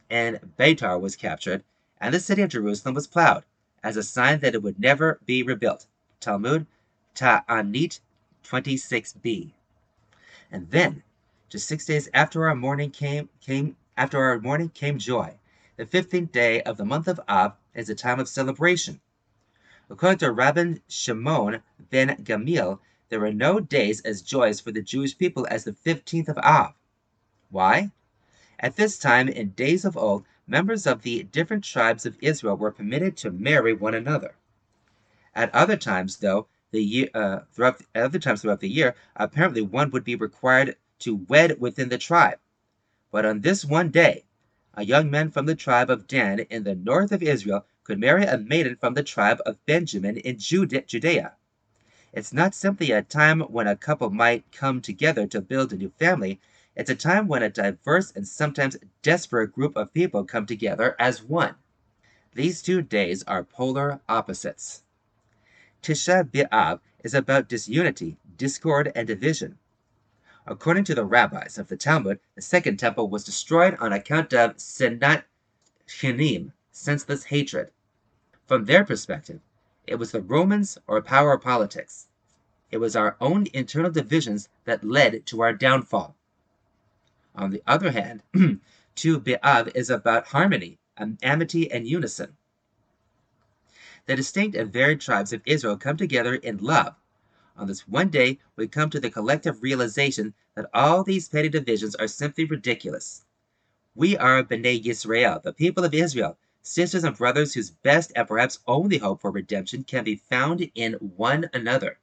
and Beitar was captured, and the city of Jerusalem was plowed, as a sign that it would never be rebuilt. Talmud Ta'anit 26b. And then, just six days after our mourning came came after our mourning came joy. The fifteenth day of the month of Av is a time of celebration. According to Rabban Shimon ben Gamil, there are no days as joyous for the Jewish people as the 15th of Av. Why? At this time, in days of old, members of the different tribes of Israel were permitted to marry one another. At other times, though, the year, uh, throughout other times throughout the year, apparently one would be required to wed within the tribe. But on this one day, a young man from the tribe of Dan in the north of Israel could marry a maiden from the tribe of Benjamin in Judea. It's not simply a time when a couple might come together to build a new family. It's a time when a diverse and sometimes desperate group of people come together as one. These two days are polar opposites. Tisha B'Av is about disunity, discord, and division. According to the rabbis of the Talmud, the second temple was destroyed on account of Sinat Chinam, senseless hatred. From their perspective, it was the Romans or power politics. It was our own internal divisions that led to our downfall. On the other hand, Tu B'Av is about harmony, um, amity, and unison. The distinct and varied tribes of Israel come together in love. On this one day, we come to the collective realization that all these petty divisions are simply ridiculous. We are B'nai Yisrael, the people of Israel, sisters and brothers whose best and perhaps only hope for redemption can be found in one another.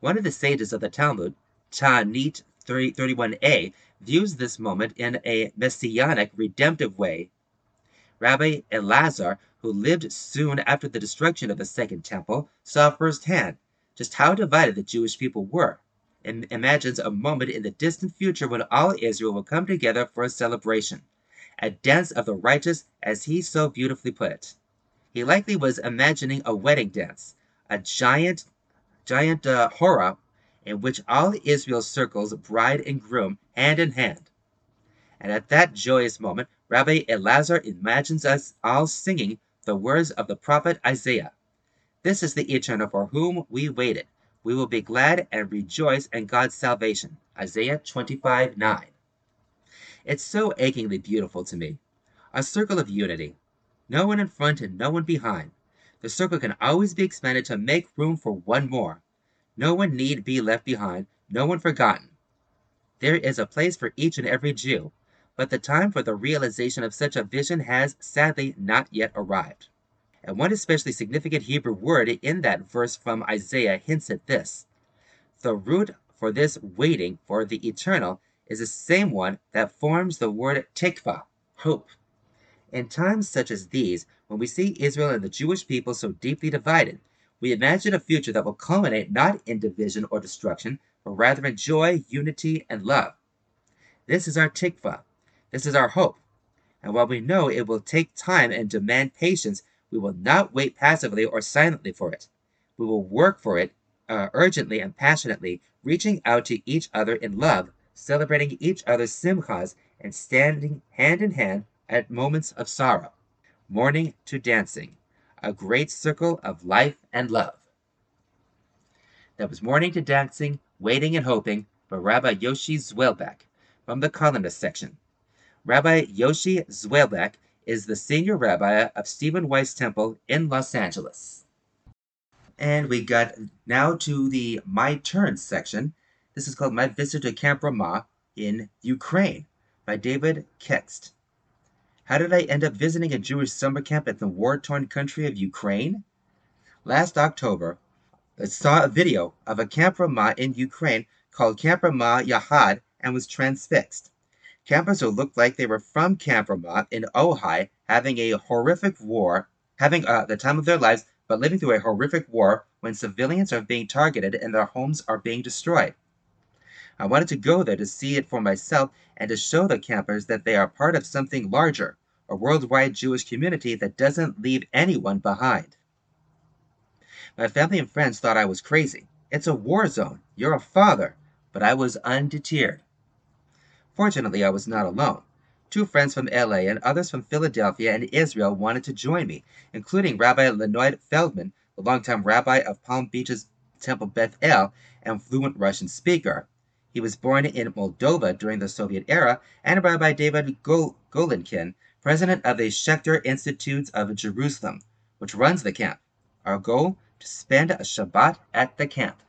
One of the sages of the Talmud, Ta'anit 31a, views this moment in a messianic redemptive way. Rabbi Elazar, who lived soon after the destruction of the Second Temple, saw firsthand just how divided the Jewish people were, and imagines a moment in the distant future when all Israel will come together for a celebration a dance of the righteous, as he so beautifully put it. He likely was imagining a wedding dance, a giant, giant uh, hora in which all Israel circles bride and groom hand in hand. And at that joyous moment, Rabbi Elazar imagines us all singing the words of the prophet Isaiah. This is the eternal for whom we waited. We will be glad and rejoice in God's salvation. Isaiah 25 9. It's so achingly beautiful to me. A circle of unity. No one in front and no one behind. The circle can always be expanded to make room for one more. No one need be left behind, no one forgotten. There is a place for each and every Jew, but the time for the realization of such a vision has sadly not yet arrived. And one especially significant Hebrew word in that verse from Isaiah hints at this. The root for this waiting for the eternal is the same one that forms the word tikva, hope. In times such as these, when we see Israel and the Jewish people so deeply divided, we imagine a future that will culminate not in division or destruction, but rather in joy, unity, and love. This is our tikva. This is our hope. And while we know it will take time and demand patience, we will not wait passively or silently for it. We will work for it uh, urgently and passionately, reaching out to each other in love, celebrating each other's simchas, and standing hand in hand at moments of sorrow, mourning to dancing, a great circle of life and love. That was mourning to dancing, waiting and hoping by Rabbi Yoshi Zweiback from the columnist section. Rabbi Yoshi Zweiback is the senior rabbi of Stephen Wise Temple in Los Angeles. And we got now to the My Turn section. This is called My Visit to Camp Ramah in Ukraine by David Kext. How did I end up visiting a Jewish summer camp in the war torn country of Ukraine? Last October, I saw a video of a Camp Ramah in Ukraine called Camp Ramah Yahad and was transfixed. Campers who looked like they were from Camp Ramah in Ojai having a horrific war, having uh, the time of their lives, but living through a horrific war when civilians are being targeted and their homes are being destroyed. I wanted to go there to see it for myself and to show the campers that they are part of something larger, a worldwide Jewish community that doesn't leave anyone behind. My family and friends thought I was crazy. It's a war zone. You're a father. But I was undeterred. Fortunately, I was not alone. Two friends from LA and others from Philadelphia and Israel wanted to join me, including Rabbi Leonid Feldman, the longtime rabbi of Palm Beach's Temple Beth El and fluent Russian speaker. He was born in Moldova during the Soviet era, and Rabbi David Gol- Golinkin, president of the Schechter Institutes of Jerusalem, which runs the camp. Our goal to spend a Shabbat at the camp.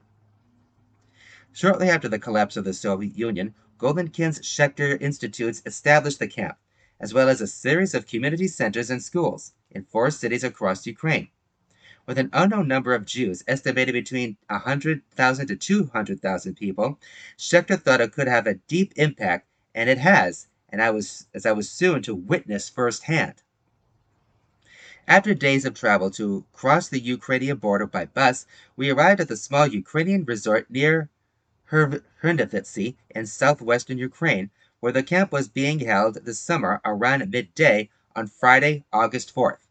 Shortly after the collapse of the Soviet Union, Golinkin's Schechter Institutes established the camp, as well as a series of community centers and schools in four cities across Ukraine. With an unknown number of Jews, estimated between 100,000 to 200,000 people, Schechter thought it could have a deep impact, and it has, and I was, as I was soon to witness firsthand. After days of travel to cross the Ukrainian border by bus, we arrived at the small Ukrainian resort near Hrindovitsy in southwestern Ukraine, where the camp was being held this summer around midday on Friday, August 4th.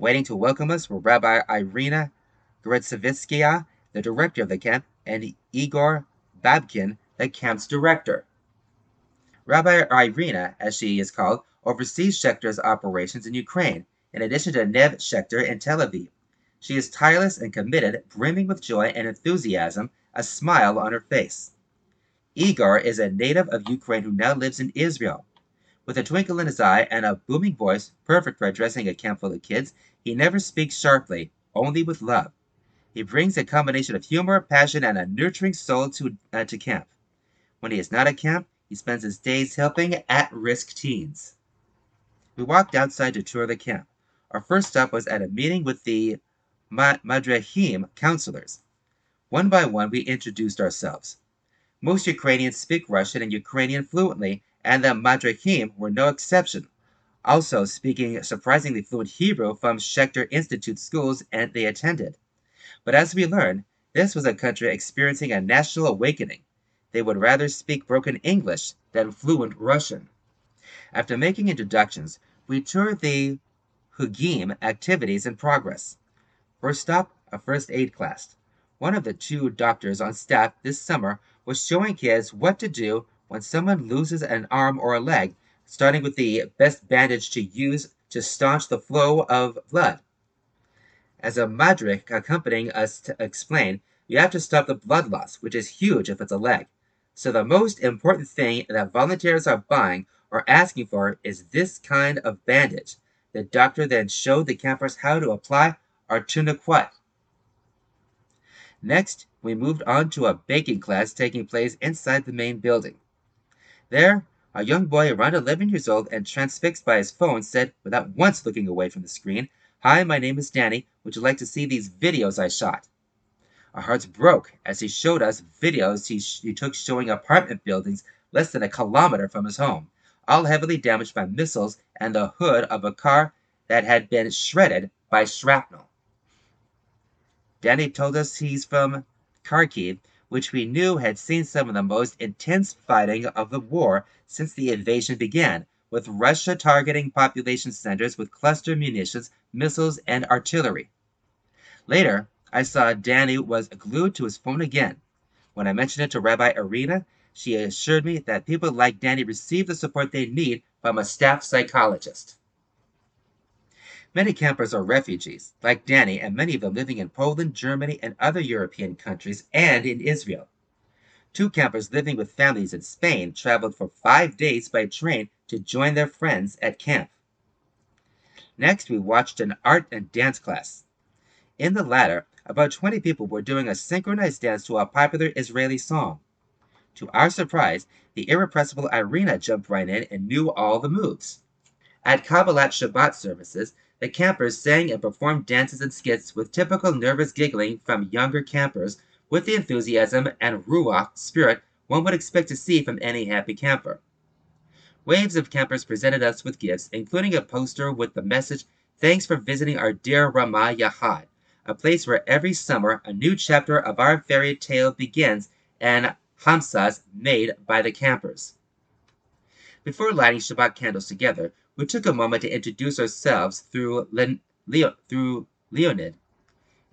Waiting to welcome us were Rabbi Irina Gretsevitskia, the director of the camp, and Igor Babkin, the camp's director. Rabbi Irina, as she is called, oversees Schechter's operations in Ukraine, in addition to Neve Schechter in Tel Aviv. She is tireless and committed, brimming with joy and enthusiasm, a smile on her face. Igor is a native of Ukraine who now lives in Israel. With a twinkle in his eye and a booming voice, perfect for addressing a camp full of kids, he never speaks sharply, only with love. He brings a combination of humor, passion, and a nurturing soul to, uh, to camp. When he is not at camp, he spends his days helping at risk teens. We walked outside to tour the camp. Our first stop was at a meeting with the Madrehim counselors. One by one, we introduced ourselves. Most Ukrainians speak Russian and Ukrainian fluently, and the Madrehim were no exception, also speaking surprisingly fluent Hebrew from Schechter Institute schools and they attended. But as we learned, this was a country experiencing a national awakening. They would rather speak broken English than fluent Russian. After making introductions, we toured the Hugim activities in progress. First stop, a first aid class. One of the two doctors on staff this summer was showing kids what to do when someone loses an arm or a leg, starting with the best bandage to use to staunch the flow of blood. As a madrik accompanying us to explain, you have to stop the blood loss, which is huge if it's a leg. So the most important thing that volunteers are buying or asking for is this kind of bandage. The doctor then showed the campers how to apply our tourniquet. Next, we moved on to a baking class taking place inside the main building. There, a young boy around 11 years old and transfixed by his phone said, without once looking away from the screen, Hi, my name is Danny. Would you like to see these videos I shot? Our hearts broke as he showed us videos he took showing apartment buildings less than a kilometer from his home, all heavily damaged by missiles and the hood of a car that had been shredded by shrapnel. Danny told us he's from Kharkiv, which we knew had seen some of the most intense fighting of the war since the invasion began, with Russia targeting population centers with cluster munitions, missiles, and artillery. Later, I saw Danny was glued to his phone again. When I mentioned it to Rabbi Irina, she assured me that people like Danny receive the support they need from a staff psychologist. Many campers are refugees, like Danny, and many of them living in Poland, Germany, and other European countries, and in Israel. Two campers living with families in Spain traveled for five days by train to join their friends at camp. Next, we watched an art and dance class. In the latter, about 20 people were doing a synchronized dance to a popular Israeli song. To our surprise, the irrepressible Irina jumped right in and knew all the moves. At Kabbalat Shabbat services, the campers sang and performed dances and skits with typical nervous giggling from younger campers with the enthusiasm and ruach spirit one would expect to see from any happy camper. Waves of campers presented us with gifts, including a poster with the message, Thanks for visiting our dear Ramah Yahad, a place where every summer a new chapter of our fairy tale begins and hamsas made by the campers. Before lighting Shabbat candles together, we took a moment to introduce ourselves through, Len- Leo- through Leonid.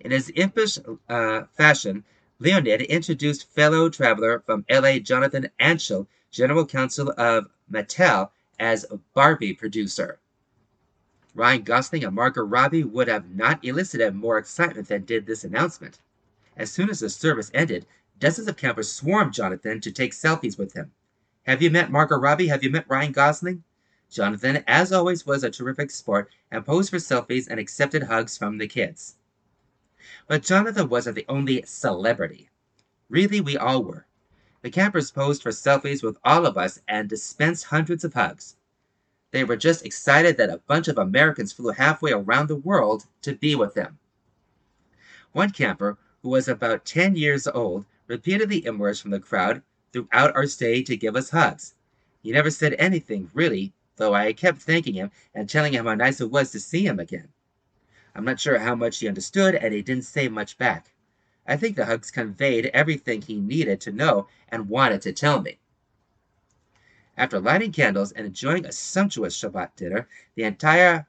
In his impish uh, fashion, Leonid introduced fellow traveler from LA Jonathan Anschell, general counsel of Mattel, as Barbie producer. Ryan Gosling and Margot Robbie would have not elicited more excitement than did this announcement. As soon as the service ended, dozens of campers swarmed Jonathan to take selfies with him. Have you met Margot Robbie? Have you met Ryan Gosling? Jonathan, as always, was a terrific sport and posed for selfies and accepted hugs from the kids. But Jonathan wasn't the only celebrity. Really, we all were. The campers posed for selfies with all of us and dispensed hundreds of hugs. They were just excited that a bunch of Americans flew halfway around the world to be with them. One camper, who was about 10 years old, repeatedly emerged from the crowd throughout our stay to give us hugs. He never said anything, really, though I kept thanking him and telling him how nice it was to see him again. I'm not sure how much he understood, and he didn't say much back. I think the hugs conveyed everything he needed to know and wanted to tell me. After lighting candles and enjoying a sumptuous Shabbat dinner, the entire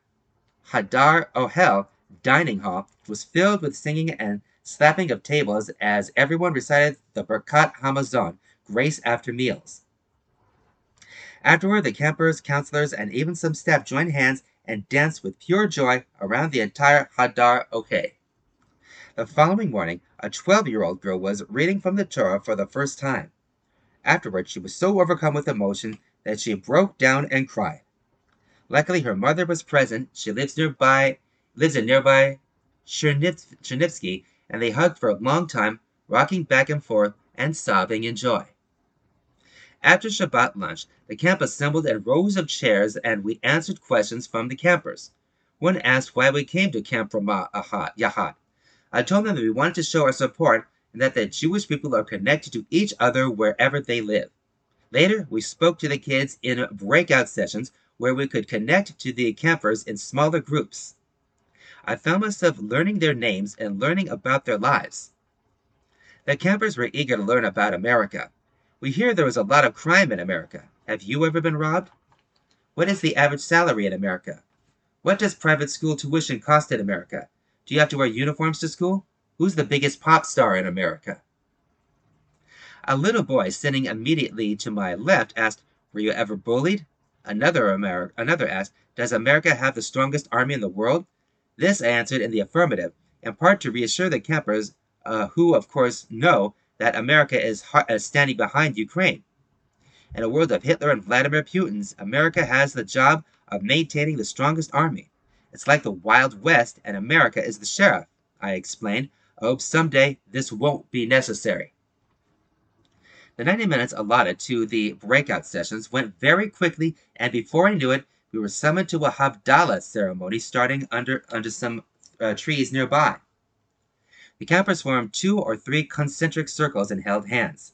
Hadar Ohel dining hall was filled with singing and slapping of tables as everyone recited the Birkat Hamazon, grace after meals. Afterward, the campers, counselors, and even some staff joined hands and danced with pure joy around the entire Hadar Ohel. The following morning, a 12 year old girl was reading from the Torah for the first time. Afterwards, she was so overcome with emotion that she broke down and cried. Luckily, her mother was present. She lives nearby, lives in nearby Chernivtsi, and they hugged for a long time, rocking back and forth and sobbing in joy. After Shabbat lunch, the camp assembled in rows of chairs and we answered questions from the campers. One asked why we came to Camp Ramah Yahad. I told them that we wanted to show our support and that the Jewish people are connected to each other wherever they live. Later, we spoke to the kids in breakout sessions where we could connect to the campers in smaller groups. I found myself learning their names and learning about their lives. The campers were eager to learn about America. We hear there is a lot of crime in America. Have you ever been robbed? What is the average salary in America? What does private school tuition cost in America? Do you have to wear uniforms to school? Who's the biggest pop star in America? A little boy sitting immediately to my left asked, Were you ever bullied? Another, Amer- another asked, Does America have the strongest army in the world? This I answered in the affirmative, in part to reassure the campers, uh, who, of course, know that America is, standing behind Ukraine. In a world of Hitler and Vladimir Putin's, America has the job of maintaining the strongest army. It's like the Wild West, and America is the sheriff, I explained. I hope someday this won't be necessary. The 90 minutes allotted to the breakout sessions went very quickly, and before I knew it, we were summoned to a Havdalah ceremony starting under, under some uh, trees nearby. The campers formed two or three concentric circles and held hands.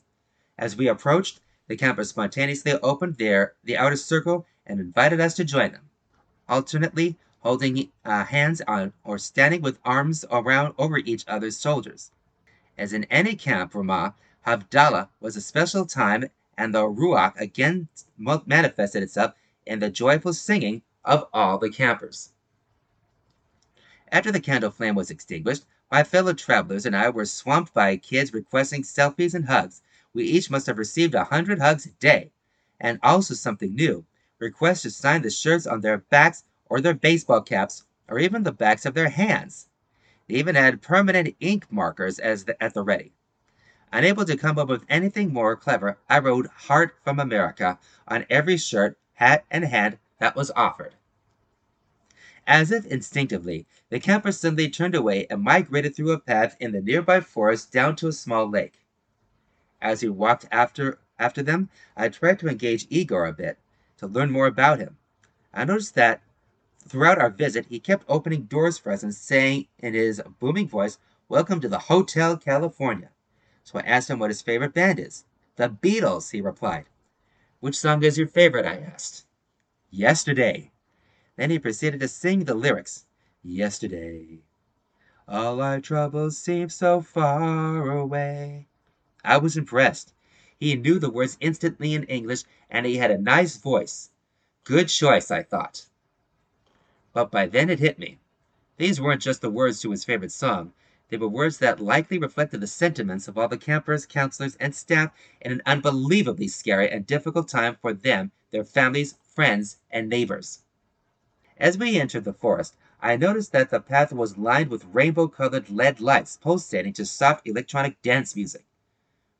As we approached, the campers spontaneously opened their the outer circle and invited us to join them, alternately holding uh, hands on or standing with arms around over each other's shoulders. As in any camp Ramah, Havdalah was a special time, and the Ruach again manifested itself in the joyful singing of all the campers. After the candle flame was extinguished, my fellow travelers and I were swamped by kids requesting selfies and hugs we each must have received a hundred hugs a day. And also something new requests to sign the shirts on their backs or their baseball caps or even the backs of their hands. They even had permanent ink markers as the, at the ready. Unable to come up with anything more clever, I wrote Heart from America on every shirt, hat, and hand that was offered. As if instinctively, the campers suddenly turned away and migrated through a path in the nearby forest down to a small lake. As we walked after after them, I tried to engage Igor a bit, to learn more about him. I noticed that throughout our visit, he kept opening doors for us and saying in his booming voice, Welcome to the Hotel California. So I asked him what his favorite band is. The Beatles, he replied. Which song is your favorite? I asked. Yesterday. Then he proceeded to sing the lyrics. Yesterday. All our troubles seem so far away. I was impressed. He knew the words instantly in English, and he had a nice voice. Good choice, I thought. But by then it hit me. These weren't just the words to his favorite song. They were words that likely reflected the sentiments of all the campers, counselors, and staff in an unbelievably scary and difficult time for them, their families, friends, and neighbors. As we entered the forest, I noticed that the path was lined with rainbow colored LED lights pulsating to soft electronic dance music.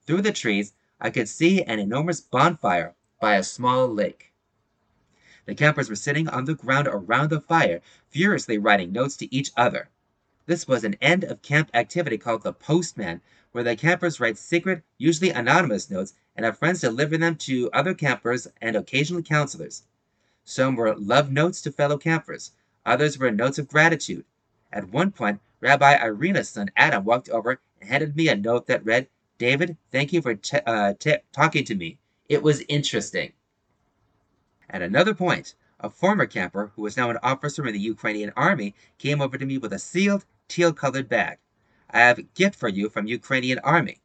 Through the trees, I could see an enormous bonfire by a small lake. The campers were sitting on the ground around the fire, furiously writing notes to each other. This was an end of camp activity called the postman, where the campers write secret, usually anonymous notes and have friends deliver them to other campers and occasionally counselors. Some were love notes to fellow campers, others were notes of gratitude. At one point, Rabbi Irina's son Adam walked over and handed me a note that read, David, thank you for t- uh, t- talking to me. It was interesting. At another point, a former camper, who was now an officer in the Ukrainian army, came over to me with a sealed, teal colored bag. I have a gift for you from Ukrainian army.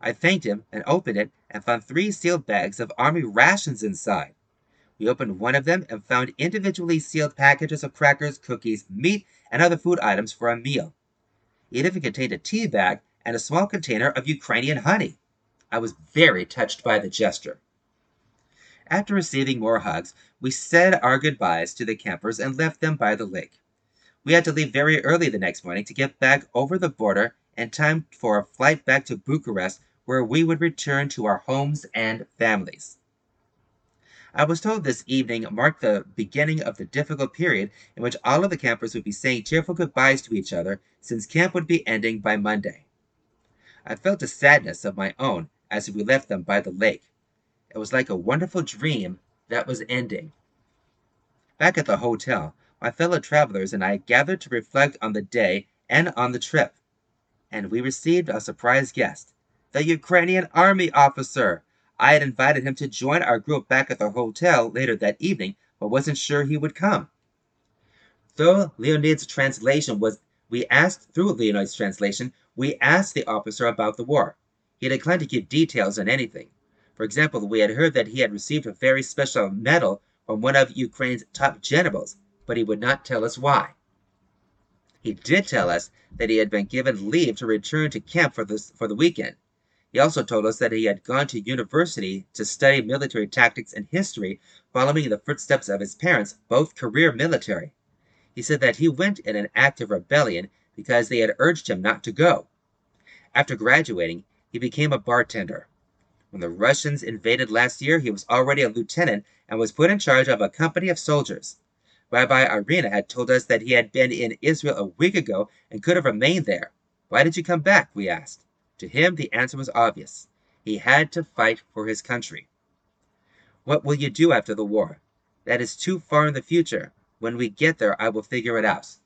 I thanked him and opened it and found three sealed bags of army rations inside. We opened one of them and found individually sealed packages of crackers, cookies, meat, and other food items for a meal. It even contained a tea bag and a small container of Ukrainian honey. I was very touched by the gesture. After receiving more hugs, we said our goodbyes to the campers and left them by the lake. We had to leave very early the next morning to get back over the border in time for a flight back to Bucharest, where we would return to our homes and families. I was told this evening marked the beginning of the difficult period in which all of the campers would be saying cheerful goodbyes to each other, since camp would be ending by Monday. I felt a sadness of my own as we left them by the lake. It was like a wonderful dream that was ending. Back at the hotel, my fellow travelers and I gathered to reflect on the day and on the trip. And we received a surprise guest, the Ukrainian army officer. I had invited him to join our group back at the hotel later that evening, but wasn't sure he would come. Though Leonid's translation was, we asked through Leonid's translation, we asked the officer about the war. He declined to give details on anything. For example, we had heard that he had received a very special medal from one of Ukraine's top generals, but he would not tell us why. He did tell us that he had been given leave to return to camp for, this, for the weekend. He also told us that he had gone to university to study military tactics and history, following in the footsteps of his parents, both career military. He said that he went in an act of rebellion because they had urged him not to go. After graduating, he became a bartender. When the Russians invaded last year, he was already a lieutenant and was put in charge of a company of soldiers. Rabbi Irina had told us that he had been in Israel a week ago and could have remained there. Why did you come back? we asked. To him, the answer was obvious. He had to fight for his country. What will you do after the war? That is too far in the future. When we get there, I will figure it out.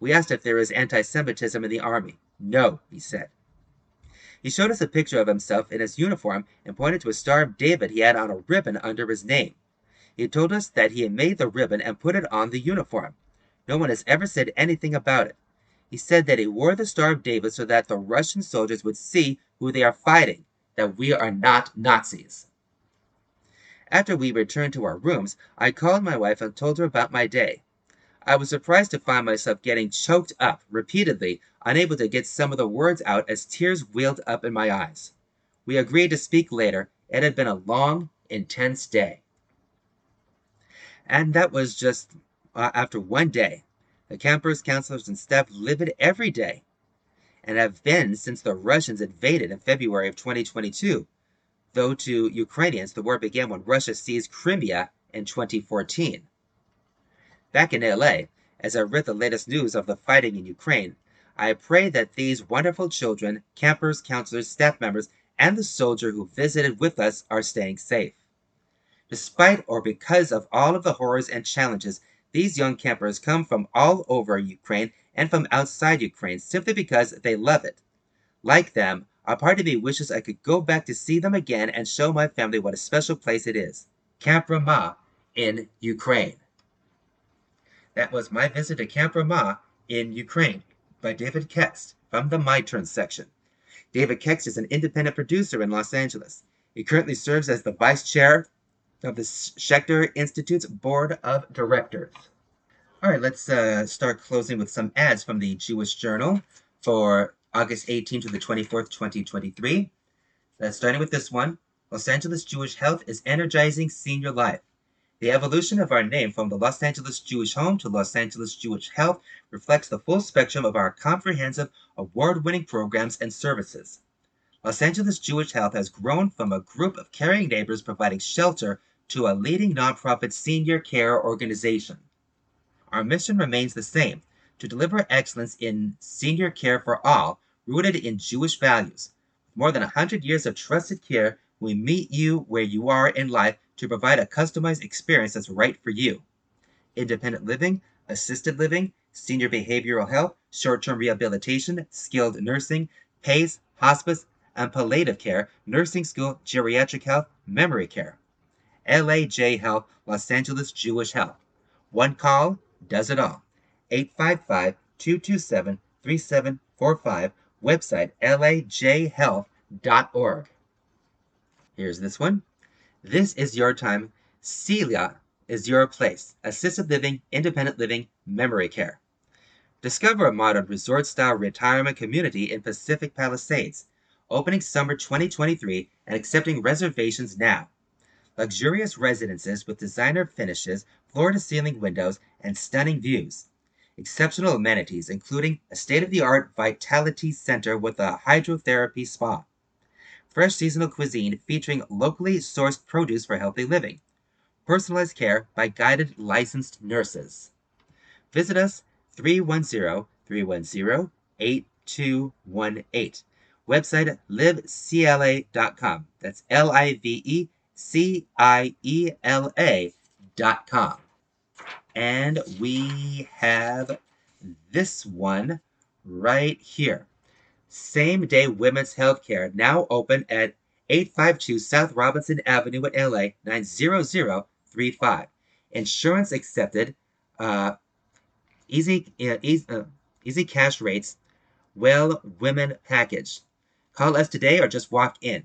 We asked if there is anti Semitism in the army. No, he said. He showed us a picture of himself in his uniform and pointed to a Star of David he had on a ribbon under his name. He told us that he had made the ribbon and put it on the uniform. No one has ever said anything about it. He said that he wore the Star of David so that the Russian soldiers would see who they are fighting, that we are not Nazis. After we returned to our rooms, I called my wife and told her about my day. I was surprised to find myself getting choked up repeatedly, unable to get some of the words out as tears welled up in my eyes. We agreed to speak later. It had been a long, intense day. And that was just uh, after one day. The campers, counselors, and staff live it every day and have been since the Russians invaded in February of 2022. Though to Ukrainians, the war began when Russia seized Crimea in 2014. Back in LA, as I read the latest news of the fighting in Ukraine, I pray that these wonderful children, campers, counselors, staff members, and the soldier who visited with us are staying safe. Despite or because of all of the horrors and challenges these young campers come from all over Ukraine and from outside Ukraine simply because they love it. Like them, a part of me wishes I could go back to see them again and show my family what a special place it is. Camp Ramah in Ukraine. That was my visit to Camp Ramah in Ukraine by David Kext from the My Turn section. David Kext is an independent producer in Los Angeles. He currently serves as the vice chair of the Schechter Institute's Board of Directors. All right, let's uh, start closing with some ads from the Jewish Journal for August 18th to the 24th, 2023. Uh, starting with this one Los Angeles Jewish Health is energizing senior life. The evolution of our name from the Los Angeles Jewish Home to Los Angeles Jewish Health reflects the full spectrum of our comprehensive, award winning programs and services. Los Angeles Jewish Health has grown from a group of caring neighbors providing shelter to a leading nonprofit senior care organization. Our mission remains the same to deliver excellence in senior care for all, rooted in Jewish values. With more than 100 years of trusted care, we meet you where you are in life to provide a customized experience that's right for you. Independent living, assisted living, senior behavioral health, short term rehabilitation, skilled nursing, PACE, hospice, and palliative care, nursing school, geriatric health, memory care. LAJ Health, Los Angeles Jewish Health. One call does it all. 855 227 3745, website lajhealth.org. Here's this one. This is your time. Ciela is your place. Assisted living, independent living, memory care. Discover a modern resort style retirement community in Pacific Palisades, opening summer 2023 and accepting reservations now luxurious residences with designer finishes, floor to ceiling windows, and stunning views. Exceptional amenities, including a state of the art Vitality Center with a hydrotherapy spa. Fresh seasonal cuisine featuring locally sourced produce for healthy living. Personalized care by guided licensed nurses. Visit us 310 310 8218. Website liveciela.com. That's L I V E C I E L A dot com. And we have this one right here. Same day women's healthcare now open at 852 South Robinson Avenue in LA 90035. Insurance accepted. Uh, easy, uh, easy, uh, easy cash rates. Well women package. Call us today or just walk in.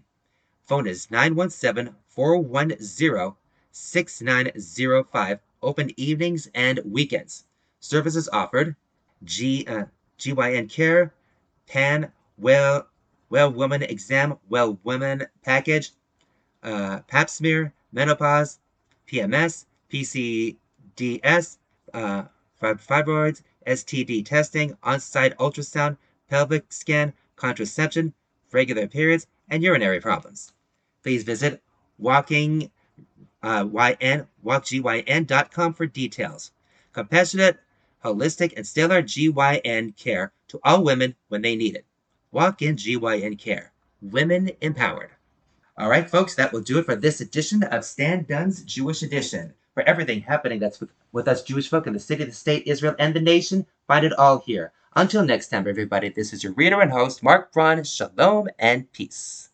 Phone is 917 410 6905. Open evenings and weekends. Services offered G, uh, GYN Care, Pan, Well, Well Woman Exam, Well Woman Package, uh, Pap smear, menopause, PMS, PCDS, uh, fibroids, STD testing, on-site ultrasound, pelvic scan, contraception, regular periods, and urinary problems. Please visit walking uh, yn, walkgyn.com for details. Compassionate, holistic, and stellar GYN care to all women when they need it. Walk in GYN care. Women empowered. All right, folks, that will do it for this edition of Stan Dunn's Jewish Edition. For everything happening that's with, with us Jewish folk in the city, the state, Israel, and the nation, find it all here. Until next time, everybody, this is your reader and host, Mark Braun. Shalom and peace.